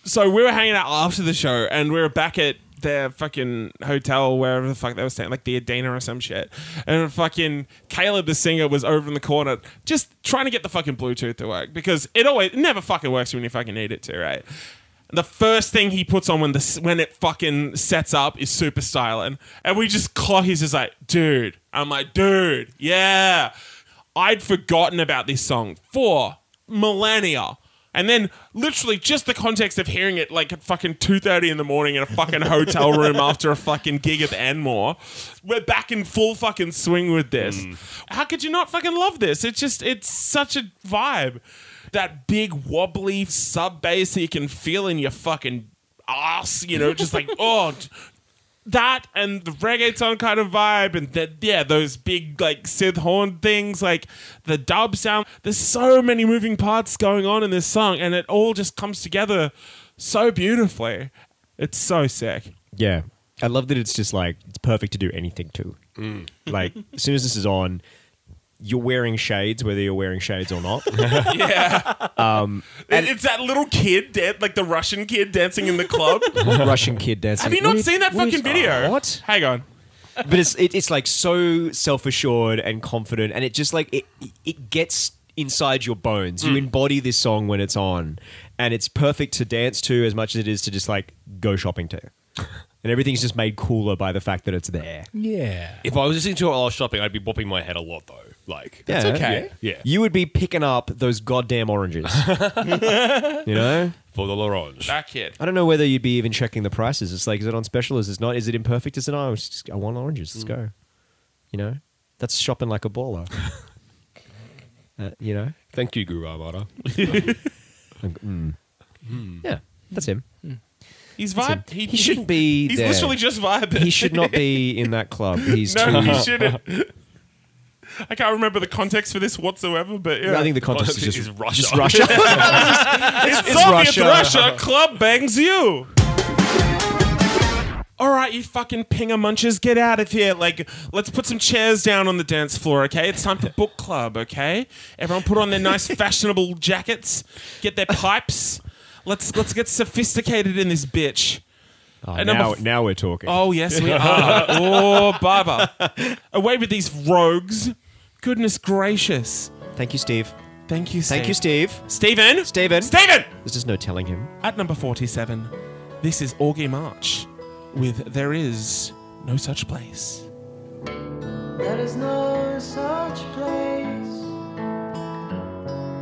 So we were hanging out after the show and we were back at their fucking hotel wherever the fuck they were staying, like the Adina or some shit. And fucking Caleb, the singer, was over in the corner just trying to get the fucking Bluetooth to work because it always it never fucking works when you fucking need it to, right? The first thing he puts on when the when it fucking sets up is super styling, and we just clock. He's just like, dude. I'm like, dude, yeah. I'd forgotten about this song for millennia. And then literally just the context of hearing it like at fucking 2.30 in the morning in a fucking hotel room after a fucking gig at the Enmore. We're back in full fucking swing with this. Mm. How could you not fucking love this? It's just, it's such a vibe. That big wobbly sub bass that you can feel in your fucking ass, you know, just like, oh, that and the reggaeton kind of vibe and that yeah those big like synth horn things like the dub sound there's so many moving parts going on in this song and it all just comes together so beautifully it's so sick Yeah. I love that it's just like it's perfect to do anything to. Mm. Like as soon as this is on, you're wearing shades, whether you're wearing shades or not. yeah um and- it's that little kid dan- like the russian kid dancing in the club Russian kid dancing. have you not is- seen that fucking is- video What? hang on But it's it, it's like so self assured and confident, and it just like it it gets inside your bones. You embody this song when it's on, and it's perfect to dance to as much as it is to just like go shopping to. And everything's just made cooler by the fact that it's there. Yeah. If I was listening to it while I was shopping, I'd be bopping my head a lot, though. Like, That's okay. yeah, You would be picking up those goddamn oranges. you know? for the L'Orange. that kid I don't know whether you'd be even checking the prices. It's like, is it on special? Is it not? Is it imperfect? Is it not? It's just, I want oranges. Let's mm. go. You know? That's shopping like a baller. uh, you know? Thank you, Groove Armada. Mm. Hmm. Yeah, that's him. Hmm. he's vibe He, he shouldn't be he's there. literally just vibing He should not be in that club. He's no too. he shouldn't I can't remember the context for this whatsoever, but yeah. I think the context is It's just Russia. Just Russia. It's, it's Soviet Russia. Russia. Club bangs you. All right, you fucking pinger munchers, get out of here. Like, let's put some chairs down on the dance floor, okay? It's time for book club, okay? Everyone put on their nice fashionable jackets, get their pipes. Let's let's get sophisticated in this bitch. Oh, And now, f- now we're talking. Oh yes, we are. oh, Baba, away with these rogues. Goodness gracious. Thank you, Steve. Thank you, Steve. Thank you, Steve. Stephen. Stephen. Stephen. There's just no telling him. At number 47, this is Augie March with There Is No Such Place. There is no such place.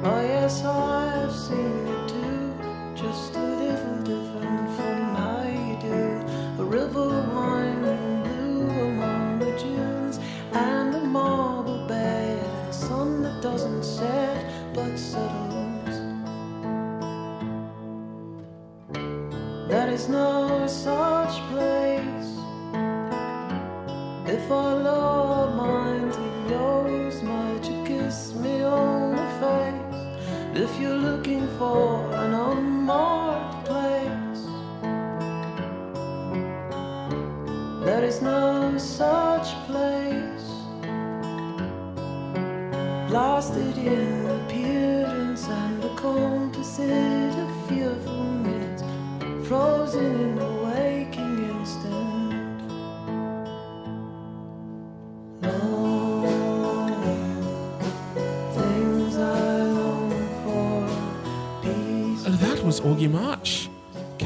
Oh, yes, I've seen it too. Just a little different from how you do. A river winding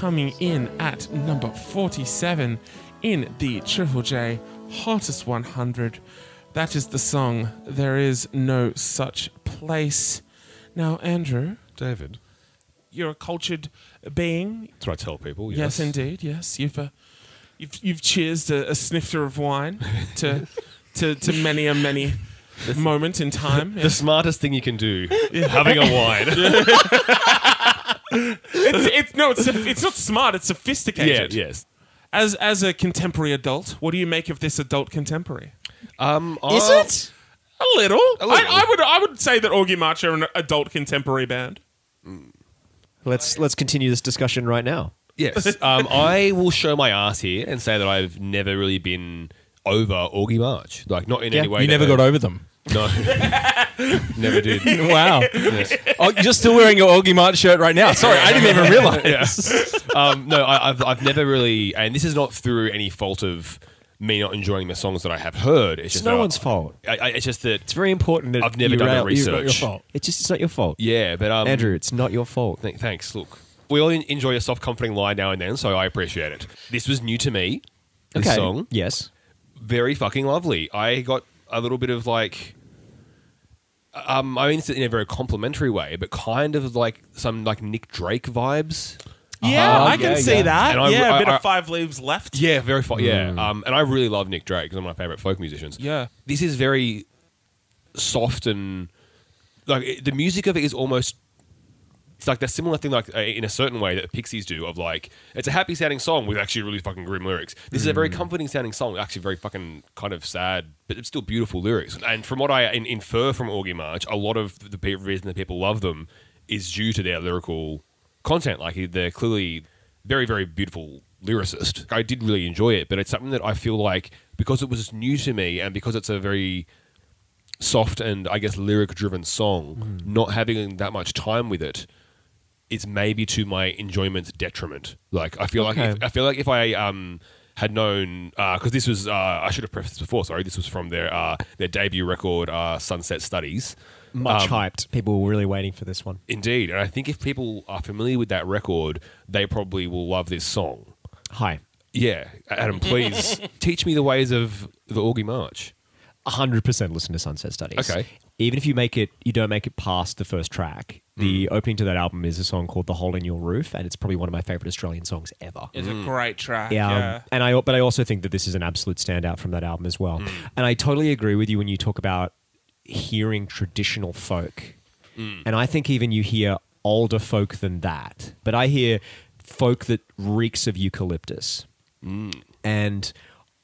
coming in at number 47 in the Triple J Hottest 100. That is the song There Is No Such Place. Now, Andrew, David. you're a cultured being. That's what I tell people. Yes, indeed. Yes, you've uh, you've you've cheersed a, a snifter of wine to to to many a many moment in time. The smartest thing you can do, having a wine. It's, it's no, it's it's not smart. It's yeah, sophisticated. yes. As as a contemporary adult, what do you make of this adult contemporary? Um, Is I- it? A little. A little. I, I would I would say that Augie March are an adult contemporary band. Let's let's continue this discussion right now. Yes. Um, I will show my ass here and say that I've never really been over Augie March. Like, not in Yeah, any way. You never that- got over them. No. never did. Wow. Oh, you're still wearing your Augie March shirt right now. Sorry, I didn't even realize. um, no, I, I've, I've never really, and this is not through any fault of me not enjoying the songs that I have heard. It's, It's just no that one's I- fault. I, I, it's just that, It's very important that I've never you done the rail- you- research. Your fault. It's just it's not your fault. yeah, but um, Andrew, it's not your fault. th- thanks. Look, we all en- enjoy a soft, comforting lie now and then, so I appreciate it. This was new to me. This okay. song, Yes. very fucking lovely. I got a little bit of like. Um, I mean, it's in a very complimentary way, but kind of like some like Nick Drake vibes. Yeah, Uh-huh. I can Yeah, see yeah. that. And I- yeah, a I- bit I- of five leaves left. Yeah, very fun. Yeah, um, and I really love Nick Drake. He's one of my favorite folk musicians. Yeah. this is very soft and like it, the music of it is almost. It's like that similar thing, like uh, in a certain way that the Pixies do, of like it's a happy sounding song with actually really fucking grim lyrics. This is a very comforting sounding song, actually very fucking kind of sad, but it's still beautiful lyrics. And from what I in, infer from Augie March, a lot of the pe- reason that people love them is due to their lyrical content. Like they're clearly very, very beautiful lyricist. I did really enjoy it, but it's something that I feel like because it was new to me and because it's a very soft and I guess lyric driven song, not having that much time with it, it's maybe to my enjoyment's detriment. Like I feel like if, I feel like if I um had known because this was uh, I should have prefaced this before. Sorry, this was from their uh, their debut record, uh, Sunset Studies. Much Um, hyped. People were really waiting for this one. Indeed, and I think if people are familiar with that record, they probably will love this song. Hi. Yeah, Adam, please teach me the ways of the Augie March. 100% listen to Sunset Studies. Okay. Even if you make it, you don't make it past the first track. The opening to that album is a song called "The Hole in Your Roof," and it's probably one of my favorite Australian songs ever. It's a great track. Yeah, um, and I but I also think that this is an absolute standout from that album as well. Mm. And I totally agree with you when you talk about hearing traditional folk. Mm. And I think even you hear older folk than that. But I hear folk that reeks of eucalyptus. Mm. And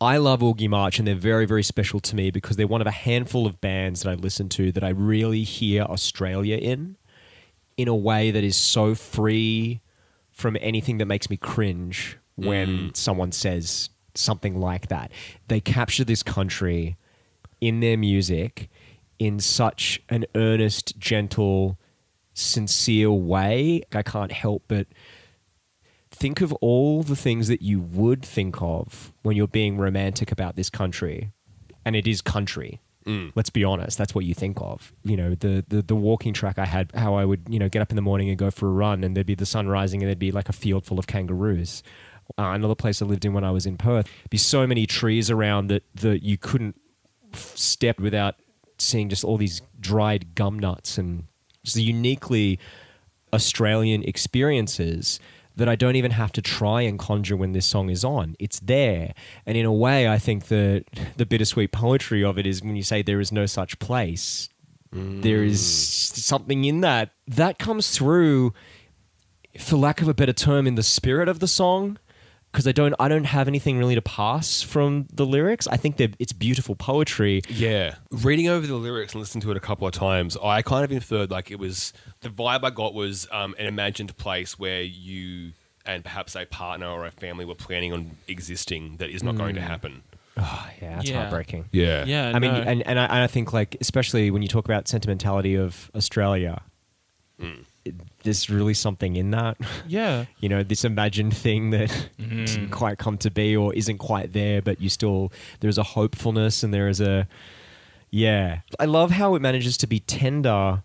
I love Augie March, and they're very, very special to me because they're one of a handful of bands that I listen to that I really hear Australia in, in a way that is so free from anything that makes me cringe when mm. someone says something like that. They capture this country in their music in such an earnest, gentle, sincere way. I can't help but think of all the things that you would think of when you're being romantic about this country. And it is country. Let's be honest, that's what you think of. You know, the, the the walking track I had, how I would you know get up in the morning and go for a run, and there'd be the sun rising, and there'd be like a field full of kangaroos. Uh, another place I lived in when I was in Perth, be so many trees around that that you couldn't step without seeing just all these dried gum nuts and just uniquely Australian experiences that I don't even have to try and conjure when this song is on. It's there. And in a way, I think that the bittersweet poetry of it is when you say there is no such place, there is mm. something in that. That comes through, for lack of a better term, in the spirit of the song. Because I don't, I don't have anything really to pass from the lyrics. I think that it's beautiful poetry. Yeah. Reading over the lyrics and listening to it a couple of times, I kind of inferred like it was the vibe I got was um, an imagined place where you and perhaps a partner or a family were planning on existing that is not going to happen. Oh, yeah, that's Yeah. heartbreaking. Yeah. Yeah, I mean, no. and, and, I, and I think like especially when you talk about sentimentality of Australia, Hmm. It- there's really something in that. yeah. you know, this imagined thing that Mm-hmm. didn't quite come to be or isn't quite there, but you still there's a hopefulness and there is a yeah. I love how it manages to be tender.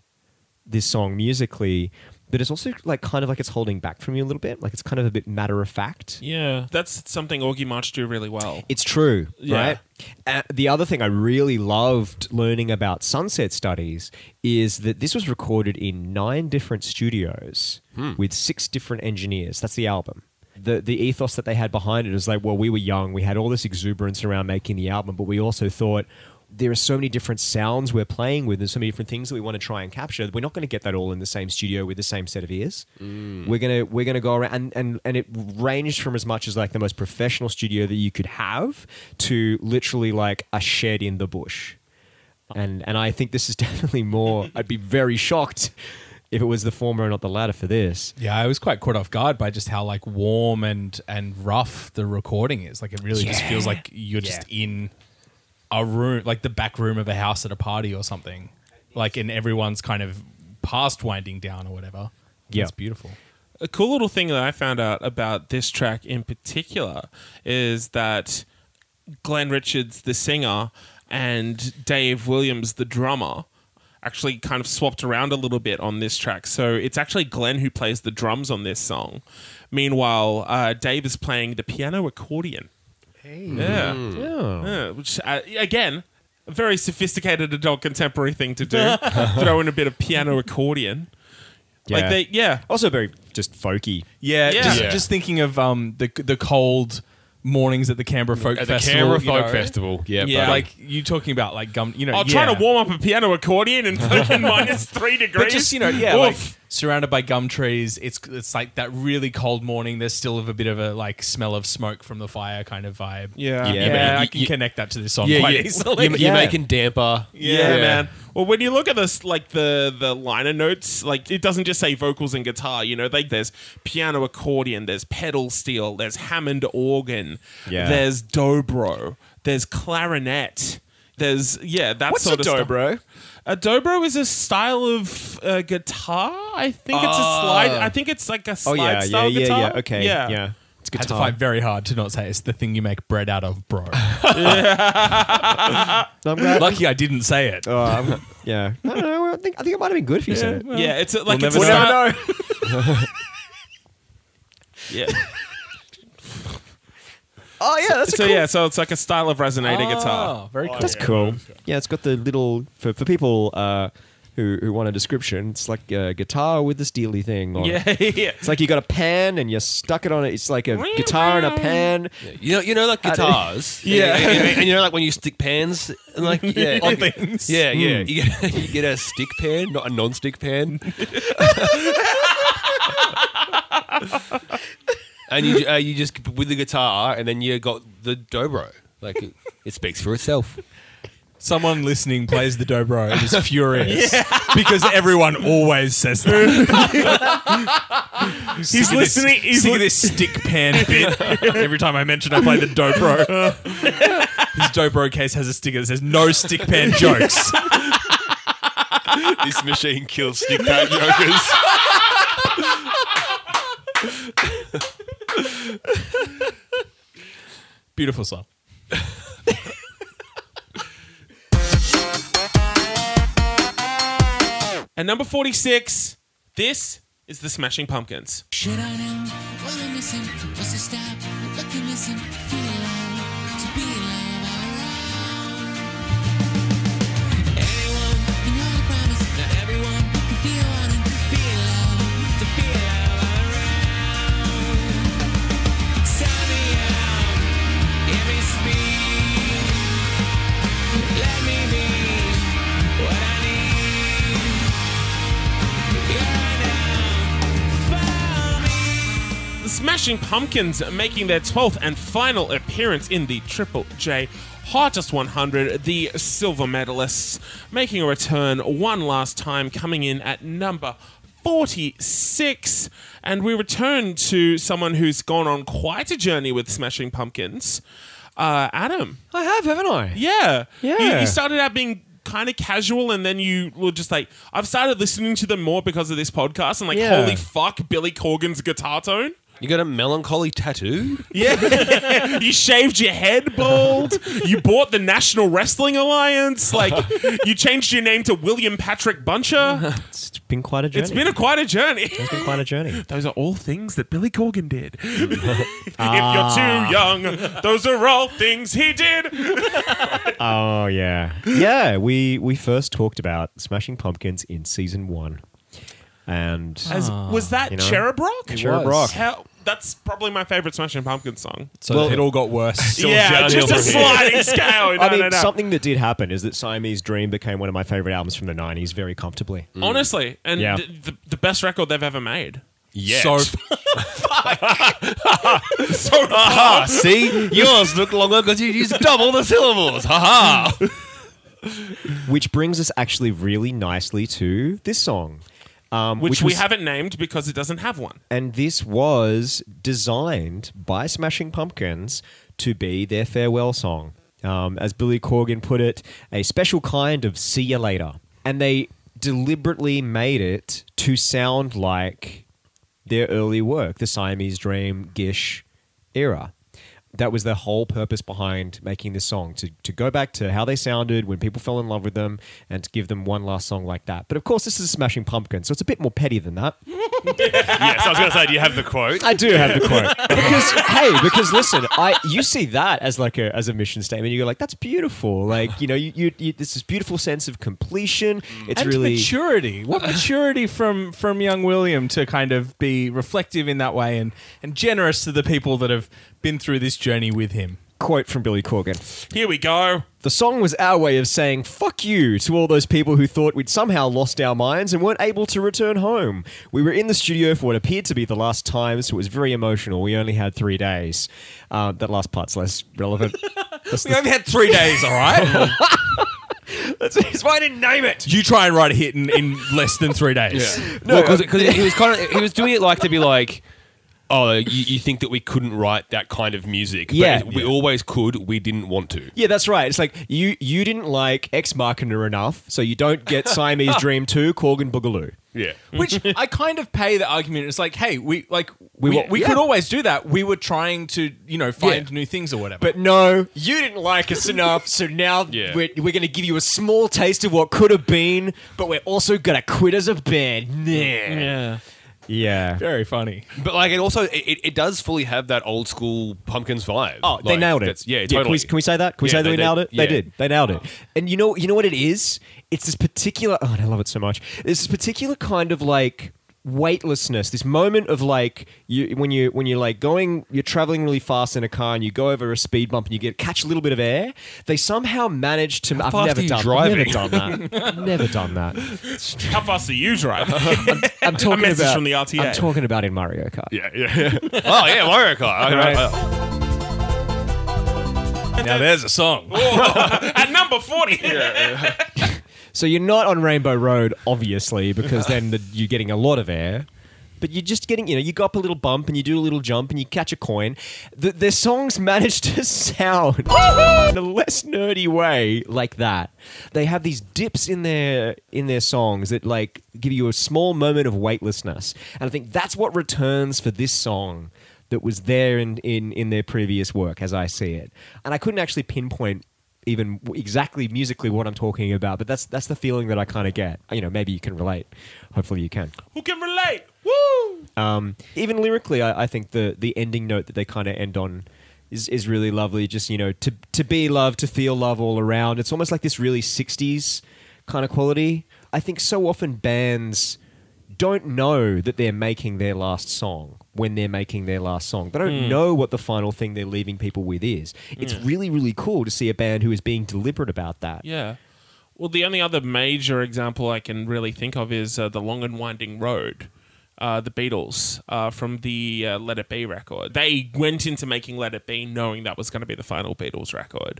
This song musically. But it's also like kind of like it's holding back from you a little bit. Like it's kind of a bit matter of fact. Yeah. That's something Augie March do really well. It's true, Yeah. right? Uh, the other thing I really loved learning about Sunset Studies is that this was recorded in nine different studios with six different engineers. That's the album. The, the ethos that they had behind it is like, well, we were young, we had all this exuberance around making the album, but we also thought there are so many different sounds we're playing with and so many different things that we want to try and capture. We're not going to get that all in the same studio with the same set of ears. Mm. We're gonna we're gonna go around and, and and it ranged from as much as like the most professional studio that you could have to literally like a shed in the bush. And and I think this is definitely more. I'd be very shocked if it was the former and not the latter for this. Yeah, I was quite caught off guard by just how like warm and and rough the recording is. Like it really just feels like you're just in a room, like the back room of a house at a party or something. Like and everyone's kind of past winding down or whatever. Yeah. it's beautiful. a cool little thing that I found out about this track in particular is that Glenn Richards, the singer, and Dave Williams, the drummer, actually kind of swapped around a little bit on this track. So it's actually Glenn who plays the drums on this song. Meanwhile, uh, Dave is playing the piano accordion. Hey. Yeah. Yeah, which uh, again, a very sophisticated adult contemporary thing to do. Throw in a bit of piano accordion. Like Yeah. they, yeah, Also very just folky. Yeah, Yeah. Just, Yeah. just thinking of um the the cold mornings at the Canberra Folk At the Festival. Canberra you Folk know? Festival. Yeah. Yeah. buddy. Like you talking about like gum, you know, I'll yeah. try to warm up a piano accordion in fucking minus three degrees. But just you know, yeah, like Oof. Surrounded by gum trees. It's it's like that really cold morning. There's still a bit of a like smell of smoke from the fire kind of vibe. yeah, Yeah, yeah, but I you- can you- connect that to this song yeah, quite yeah. easily. You're, Yeah. you're making damper. yeah, man. Well, when you look at this, like the the liner notes, like it doesn't just say vocals and guitar. You know, like there's piano accordion, there's pedal steel, there's Hammond organ, Yeah. there's dobro, there's clarinet. There's yeah, that What's sort a of stuff. Dobro? A dobro is a style of uh, guitar. I think it's a slide. I think it's like a Oh slide yeah, yeah, style yeah, guitar. yeah. Okay, yeah. yeah. It's I had to guitar. fight very hard to not say it's the thing you make bread out of, bro. I'm glad. Lucky I didn't say it. Oh, I'm- yeah. I don't know. I think I think it might have been good if you said it. Yeah, it's a, like We'll it's a never style. yeah. Oh yeah, that's a So cool. yeah, so it's like a style of resonator guitar. Oh, very cool. That's cool. Yeah, it's got the little for for people uh, who who want a description. It's like a guitar with the steely thing. On it. Yeah, yeah. It's like you got a pan and you stuck it on it. It's like a guitar and a pan. You know, you know, like guitars. Yeah. and, and- and you know, like when you stick pans and like yeah, On you- things. Yeah, yeah. You, get, you get a stick pan, not a non-stick pan. And you uh, you just with the guitar, and then you got the dobro. Like it, it speaks for itself. Someone listening plays the dobro and is furious because everyone always says that. He's listening. He's Sick of li- this stick pan bit. Every time I mention I play the dobro, his dobro case has a sticker that says "No stick pan jokes." this machine kills stick pan jokers. beautiful song. and number 46, this is the Smashing Pumpkins. Should I know? I? What's the stop? Look. Smashing Pumpkins making their 12th and final appearance in the Triple J Hottest 100, the silver medalists making a return one last time, coming in at number 46. And we return to someone who's gone on quite a journey with Smashing Pumpkins. Uh, Adam. I have, haven't I? Yeah. Yeah. You, you started out being kind of casual and then you were just like, I've started listening to them more because of this podcast and like, Yeah. holy fuck, Billy Corgan's guitar tone. You got a melancholy tattoo? Yeah. you shaved your head bald. You bought the National Wrestling Alliance. Like, you changed your name to William Patrick Buncher. It's been quite a journey. It's been a, quite a journey. it's been quite a journey. Those are all things that Billy Corgan did. if ah. you're too young, those are all things he did. Oh yeah, yeah. We we first talked about Smashing Pumpkins in season one, and As, ah. was that You know? Cherub Rock? Cherub Rock. How, that's probably my favorite Smashing Pumpkins song. So Well- it all got worse. yeah, just a from here. sliding scale. No, I mean, no, no. something that did happen is that Siamese Dream became one of my favorite albums from the '90s very comfortably. Mm. Honestly, and Yeah. th- the, the best record they've ever made. Yes. So Aha, see? Yours look longer because you used double the syllables. Ha ha. Which brings us actually really nicely to this song, um, Which, we was- haven't named because it doesn't have one. and this was designed by Smashing Pumpkins to be their farewell song. Um, as Billy Corgan put it, a special kind of see you later. And they deliberately made it to sound like their early work, the Siamese Dream, Gish era. That was their whole purpose behind making this song to, to go back to how they sounded when people fell in love with them and to give them one last song like that. But of course, this is a Smashing Pumpkin, so it's a bit more petty than that. yes, I was going to say, do you have the quote? I do have the quote because hey, because listen, I you see that as like a as a mission statement. You go like, that's beautiful. Like you know, you, you, you this is beautiful sense of completion. Mm. It's and really maturity. What maturity from from young William to kind of be reflective in that way and and generous to the people that have been through this journey with him. quote from Billy Corgan. Here we go. The song was our way of saying fuck you to all those people who thought we'd somehow lost our minds and weren't able to return home. We were in the studio for what appeared to be the last time, so it was very emotional. We only had three days. Uh, that last part's less relevant. That's, We only had three days, all right? that's, that's why I didn't name it. you try and write a hit in, in less than three days. No, because he was kind of he was doing it like to be like, oh, you, you think that we couldn't write that kind of music? but Yeah. we always could. We didn't want to. Yeah, that's right. It's like you you didn't like Ex Machina enough, so you don't get Siamese Dream 2, Corgan Boogaloo. Yeah. Which I kind of pay the argument. It's like, hey, we like we We we, yeah. could always do that. We were trying to you know find new things or whatever. But no, you didn't like us enough, so now Yeah. we're, we're going to give you a small taste of what could have been, but we're also going to quit as a band. Nah. yeah, Yeah. very funny. But like, it also it, it does fully have that old school pumpkins vibe. Oh, they Like, nailed it. that's- Yeah, Can totally. we, can we say that? Can we Yeah, say that they we did. nailed it? They did. They nailed it. And you know, you know what it is? It's this particular. Oh, and I love it so much. It's this particular kind of like weightlessness. This moment of like you when you when you're like going, you're traveling really fast in a car and you go over a speed bump and you get catch a little bit of air. They somehow manage to. I've fast never are you done. driving? Never done that. never done that. How fast are you driving? I'm talking message about from the RTA. I'm talking about in Mario Kart. Yeah, yeah. oh yeah, Mario Kart. I- Right. I- Now there's a song. At number 40. So you're not on Rainbow Road, obviously, because then the, you're getting a lot of air. But you're just getting, you know, you go up a little bump and you do a little jump and you catch a coin. The, their songs manage to sound in a less nerdy way like that. They have these dips in their in their songs that like give you a small moment of weightlessness, and I think that's what returns for this song that was there in in in their previous work, as I see it. And I couldn't actually pinpoint even exactly musically what I'm talking about, but that's that's the feeling that I kind of get. You know, maybe you can relate. Hopefully, you can. Who can relate? Woo! Um, even lyrically, I, I think the the ending note that they kind of end on is is really lovely. Just you know, to to be love, to feel love all around. It's almost like this really '60s kind of quality. I think so often bands don't know that they're making their last song when they're making their last song. They don't know what the final thing they're leaving people with is. It's really really cool to see a band who is being deliberate about that. Yeah. Well, the only other major example I can really think of is uh, the Long and Winding Road. Uh, the Beatles uh, from the uh, Let It Be record. They went into making Let It Be knowing that was going to be the final Beatles record.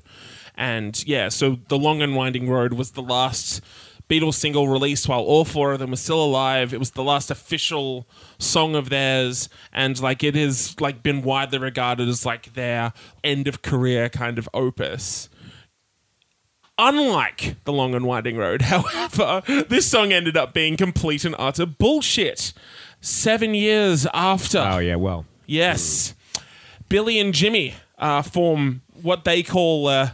And yeah, so The Long and Winding Road was the last Beatles single released while all four of them were still alive. It was the last official song of theirs, and like it has like been widely regarded as like their end of career kind of opus. Unlike The Long and Winding Road, however, this song ended up being complete and utter bullshit. Seven years after. Oh yeah, well. Yes. Billy and Jimmy uh, form what they call uh,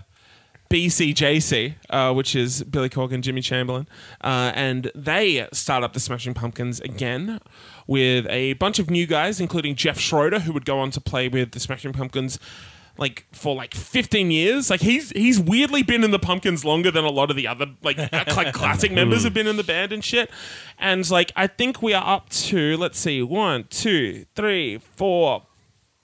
BCJC, uh, which is Billy Corgan, Jimmy Chamberlin. Uh, and they start up the Smashing Pumpkins again with a bunch of new guys, including Jeff Schroeder, who would go on to play with the Smashing Pumpkins like for like 15 years like he's he's weirdly been in the pumpkins longer than a lot of the other like like classic members have been in the band and shit and like i think we are up to let's see one two three four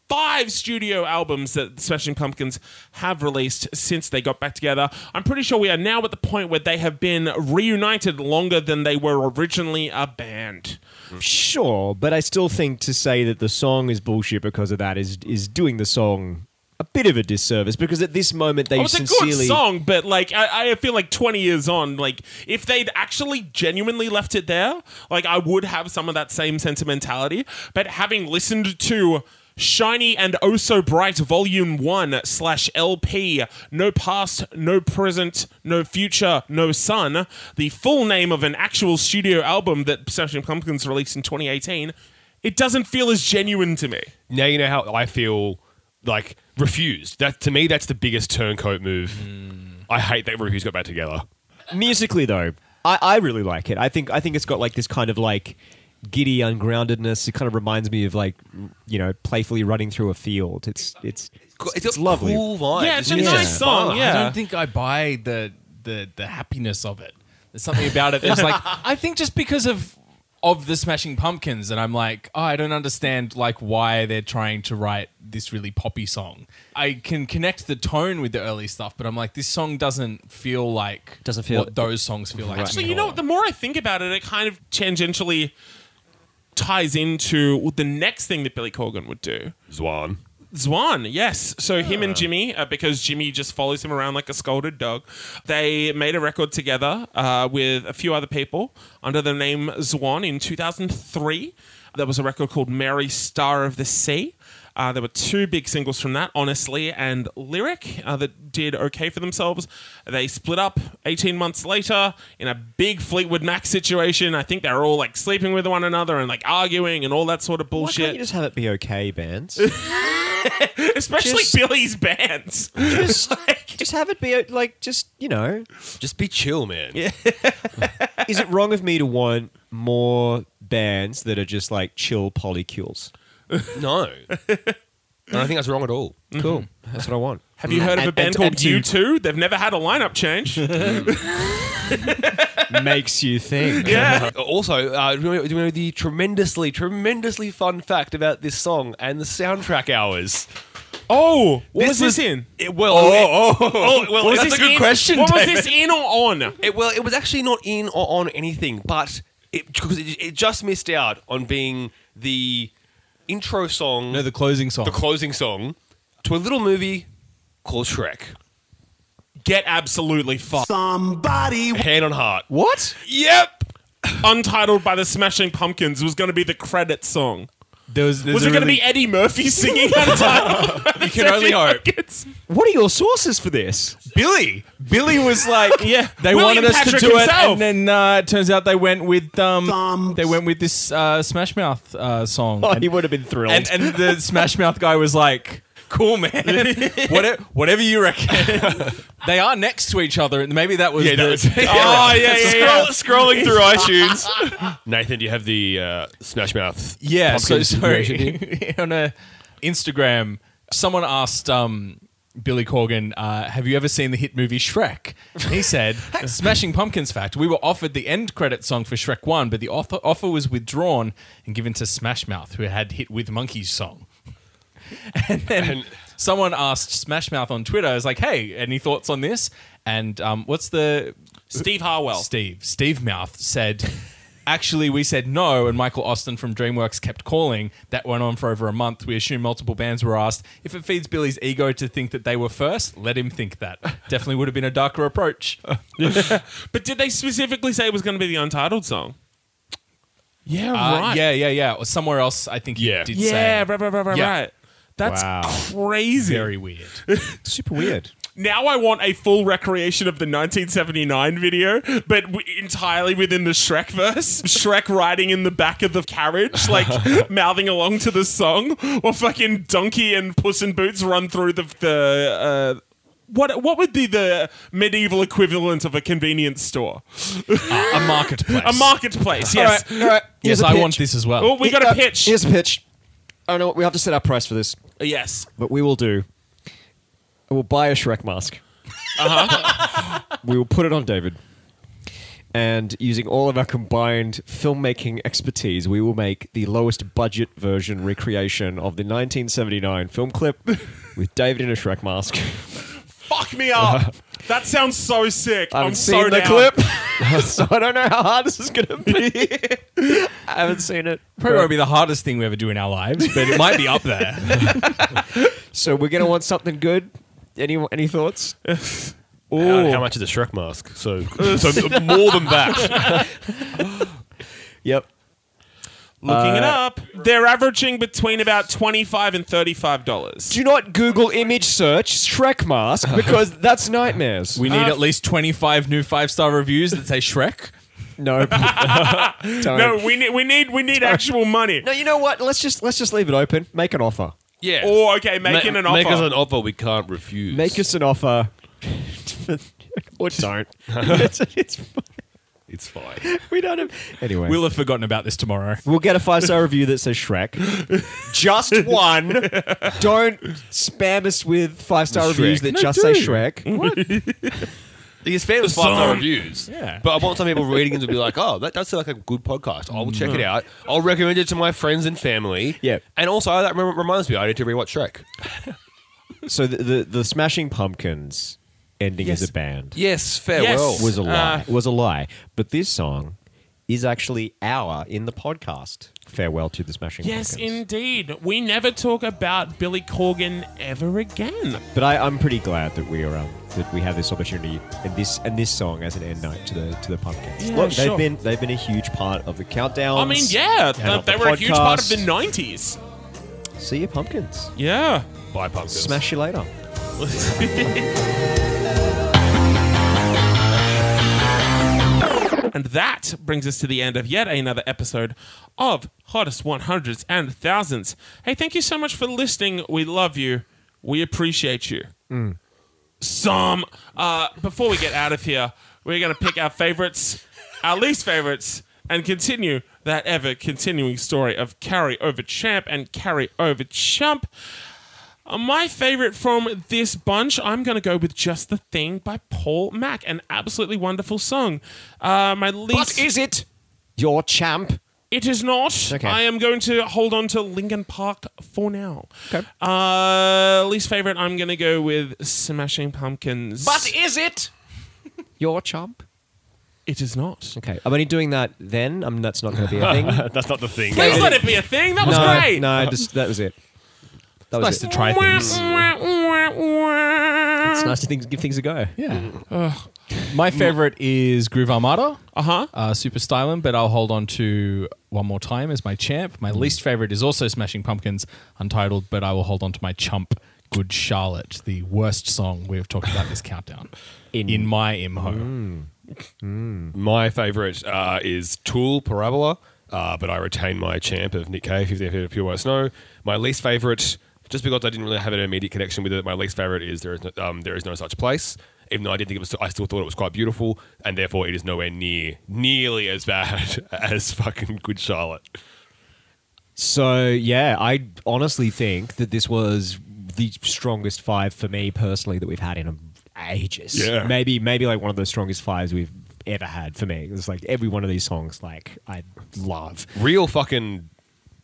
five studio albums that Smashing Pumpkins have released since they got back together. I'm pretty sure we are now at the point where they have been reunited longer than they were originally a band. Sure, but I still think to say that the song is bullshit because of that is is doing the song a bit of a disservice because at this moment they Oh, it's a good song, but like I, I feel like 20 years on, like if they'd actually genuinely left it there, like I would have some of that same sentimentality. But having listened to Shiny and Oh So Bright Volume 1 slash LP, No Past, No Present, No Future, No Sun, the full name of an actual studio album that Smashing Pumpkins released in 2018, it doesn't feel as genuine to me. Now you know how I feel like refused. That to me, that's the biggest turncoat move. Hmm. I hate that Refused got back together. musically though. I, I really like it. I think I think it's got like this kind of like giddy ungroundedness. It kind of reminds me of like you know playfully running through a field. It's it's It's, it's lovely. Cool vibe. Yeah, it's a nice song, fun. yeah. I don't think I buy the the the happiness of it. There's something about it that's like I think just because of of the Smashing Pumpkins, and I'm like, oh, I don't understand like why they're trying to write this really poppy song. I can connect the tone with the early stuff, but I'm like, this song doesn't feel like Doesn't feel- what those songs feel like. to Actually, you know, what, the more I think about it, it kind of tangentially ties into the next thing that Billy Corgan would do. Zwan. Zwan, yes. So him and Jimmy, uh, because Jimmy just follows him around like a scolded dog, they made a record together uh, with a few other people under the name Zwan in 2003. There was a record called Mary Star of the Sea. Uh, there were two big singles from that, Honestly and Lyric, uh, that did okay for themselves. They split up 18 months later in a big Fleetwood Mac situation. I think they were all like sleeping with one another and like arguing and all that sort of bullshit. Why bullshit. can't you just have it be okay, bands? especially Just- Billy's bands. just, just have it be like just you know. Just be chill, man. Yeah. Is it wrong of me to want more bands that are just like chill polycules? No. I don't think that's wrong at all. Cool, mm-hmm. that's what I want. Have you mm. heard of a And- band and- called and to- U2? They've never had a lineup change. Mm. Makes you think. yeah. Also, uh, do you know- do you know the tremendously, tremendously fun fact about this song and the soundtrack hours? Oh, what This was this in? It, well, oh, oh. oh, well, Was that's this a good in- question. What was this in or on? It, well, it was actually not in or on anything, but it because it, it just missed out on being the intro song, no, the closing song. the closing song to a little movie called Shrek. Get absolutely fucked. Somebody Hand on heart. What? Yep. Untitled by the Smashing Pumpkins was going to be the credit song. There was, Was a it going to be Eddie Murphy singing Untitled? you can only hope. What are your sources for this? Billy. Billy was like, Yeah. they William wanted us Patrick to do himself. it, and then uh, it turns out they went with um, Some- they went with this uh, Smash Mouth uh, song. Oh, and, he would have been thrilled. and and the Smash Mouth guy was like, cool, man. whatever, whatever you reckon. they are next to each other, and maybe that was Yeah, the. that was- Oh yeah, yeah, yeah. Scroll, scrolling through iTunes. Nathan, do you have the uh, Smash Mouth? Yeah, so Pumpkins information sorry. on a Instagram, someone asked um, Billy Corgan, uh, "Have you ever seen the hit movie Shrek?" And he said, "Smashing Pumpkins fact: We were offered the end credit song for Shrek One, but the offer, offer was withdrawn and given to Smash Mouth, who had hit with Monkees song." And then And- someone asked Smash Mouth on Twitter, "I was like, hey, any thoughts on this?" And um, what's the Steve Harwell. Steve. Steve Mouth said, actually, we said no, and Michael Ostin from DreamWorks kept calling. That went on for over a month. We assume multiple bands were asked. If it feeds Billy's ego to think that they were first, let him think that. Definitely would have been a darker approach. But did they specifically say it was going to be the Untitled song? Yeah, Uh, right. Yeah, yeah, yeah. Or somewhere else, I think Yeah. did yeah, say. right, right, right, right, Yeah. right. That's Wow. crazy. Very weird. Super weird. now I want a full recreation of the 1979 video, but w- entirely within the Shrek verse. Shrek riding in the back of the carriage, like mouthing along to the song, or fucking Donkey and Puss in Boots run through the the. Uh, what what would be the medieval equivalent of a convenience store? a marketplace. A marketplace, yes. All right, all right. Yes, a I pitch. want this as well. Oh, we got a Uh, pitch. Here's a pitch. I don't know. We have to set our price for this, Yes. but we will do. We'll buy a Shrek mask. Uh-huh. we will put it on David. And using all of our combined filmmaking expertise, we will make the lowest budget version recreation of the 1979 film clip with David in a Shrek mask. Fuck me up. That sounds so sick. I haven't I'm seen so the down. clip, so I don't know how hard this is going to be. I haven't seen it. Probably won't be the hardest thing we ever do in our lives, but it might be up there. So we're going to want something good. Any any thoughts? How, how much is the Shrek mask? So, so more than that. Yep. Looking it Uh, up, they're averaging between about twenty-five and thirty-five dollars. Do not Google image search Shrek mask because that's nightmares. We need at least 25 new five star reviews that say Shrek. no. Don't. No, we need, we need, we need actual money. No, you know what? Let's just let's just leave it open. Make an offer. Yeah. Or okay, making Ma- an offer. Make us an offer we can't refuse. Make us an offer. or don't. it's, it's, It's fine. we don't have. Anyway, We'll have forgotten about this tomorrow. We'll get a five star review that says Shrek. Just one. Don't spam us with five star reviews that No, just say do. Shrek. These fans five star reviews. Yeah. But I want some people reading it to be like, oh, that does sound like a good podcast. I will check it mm. out. I'll recommend it to my friends and family. Yeah. And also, that rem- reminds me, I need to rewatch Shrek. So the, the the Smashing Pumpkins ending Yes. as a band Yes, Yes. farewell. was a lie. Uh, was a lie. But this song is actually our in the podcast. Farewell to the Smashing Yes, Pumpkins. indeed. We never talk about Billy Corgan ever again. But I, I'm pretty glad that we are um, that we have this opportunity and this and this song as an end note to the to the Pumpkins. Yeah, Look, sure. they've been they've been a huge part of the countdown. I mean, yeah, and th- they the were a huge part of the '90s. See you, Pumpkins. Yeah. Bye, pumpkins. Smash you later. And that brings us to the end of yet another episode of Hottest 100s and Thousands. Hey, thank you so much for listening. We love you. We appreciate you. Some. Uh, before we get out of here, we're going to pick our favorites, our least favorites, and continue that ever continuing story of carry over champ and carry over chump. Uh, My favorite from this bunch, I'm going to go with Just the Thing by Paul Mac, an absolutely wonderful song. Uh, my least. But is it your champ? It is not. Okay. I am going to hold on to Linkin Park for now. Okay. Uh, least favorite, I'm going to go with Smashing Pumpkins. But is it your champ? it is not. Okay, I'm only doing that then. I mean, that's not going to be a thing. That's not the thing. Please let it be a thing. That was no, great. no, just that was it. That was Nice it. to try things. It's nice to think, give things a go. Yeah. My favorite is Groove Armada. Uh huh. Uh, super styling, but I'll hold on to one more time as my champ. My least favorite is also Smashing Pumpkins, Untitled, but I will hold on to my chump, Good Charlotte, the worst song we have talked about this countdown. In, my imho. My favourite uh, is Tool Parabola, uh, but I retain my champ of Nick Cave, 50 Feet of Pure White Snow. My least favourite just because I didn't really have an immediate connection with it. My least favorite is there is no, um, there is no such place. Even though I did think it was, I still thought it was quite beautiful, and therefore it is nowhere near nearly as bad as fucking Good Charlotte. So yeah, I honestly think that this was the strongest five for me personally that we've had in ages. Yeah. maybe maybe like one of the strongest fives we've ever had for me. It's like every one of these songs, like I love. Real fucking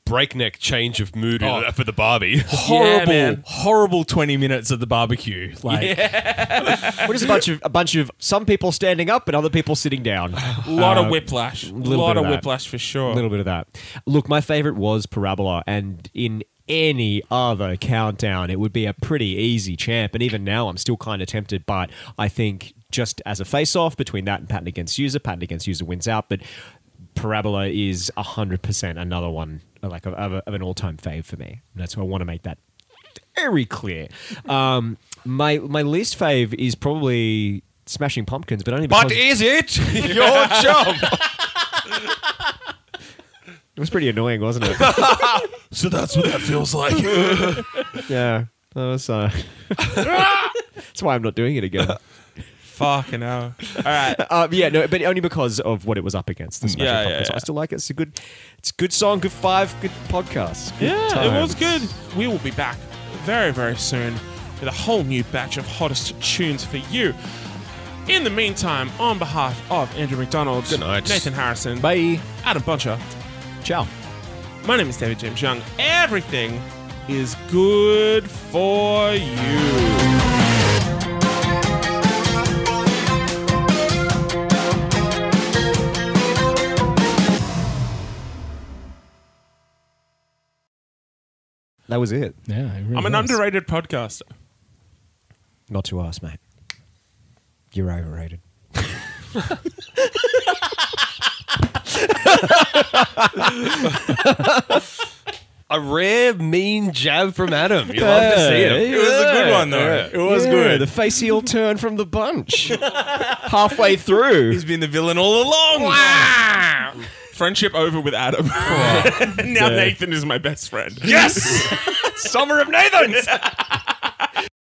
breakneck change of mood Oh. for the Barbie. Horrible, man. horrible twenty minutes of the barbecue. Like, What is a bunch of a bunch of some people standing up and other people sitting down. A lot Uh, of whiplash. A lot bit of of that. whiplash for sure. A little bit of that. Look, my favorite was Parabola, and in any other countdown, it would be a pretty easy champ. And even now, I'm still kind of tempted, but I think just as a face off between that and Pattern Against User, Pattern Against User wins out, but Parabola is 100% another one, like of, of, of an all time fave for me. And that's why I want to make that very clear. Um, my, my least fave is probably Smashing Pumpkins, but only because but is it your job? it was pretty annoying, wasn't it? So that's what that feels like. Yeah. That was, uh, that's why I'm not doing it again. Fucking hell. All right. Uh, yeah, no, but only because of what it was up against. The Smashing Yeah, yeah, Pumpkins. yeah. I still like it. It's a good, it's a good song, good five, good podcast. Good Yeah, it was times. good. We will be back very, very soon with a whole new batch of hottest tunes for you. In the meantime, on behalf of Andrew McDonald, Good night. Nathan Harrison, bye. Adam Buncher, Ciao. my name is David James Young. Everything is good for you. That was it. Yeah, it really I'm an was. underrated podcaster. Not to us, mate. You're overrated. A rare mean jab from Adam. You love to see it. It was a good one, though. It was good. The face heel turn from the bunch. Halfway through. He's been the villain all along. Friendship over with Adam. now Nathan is my best friend. Yes! Summer of Nathans!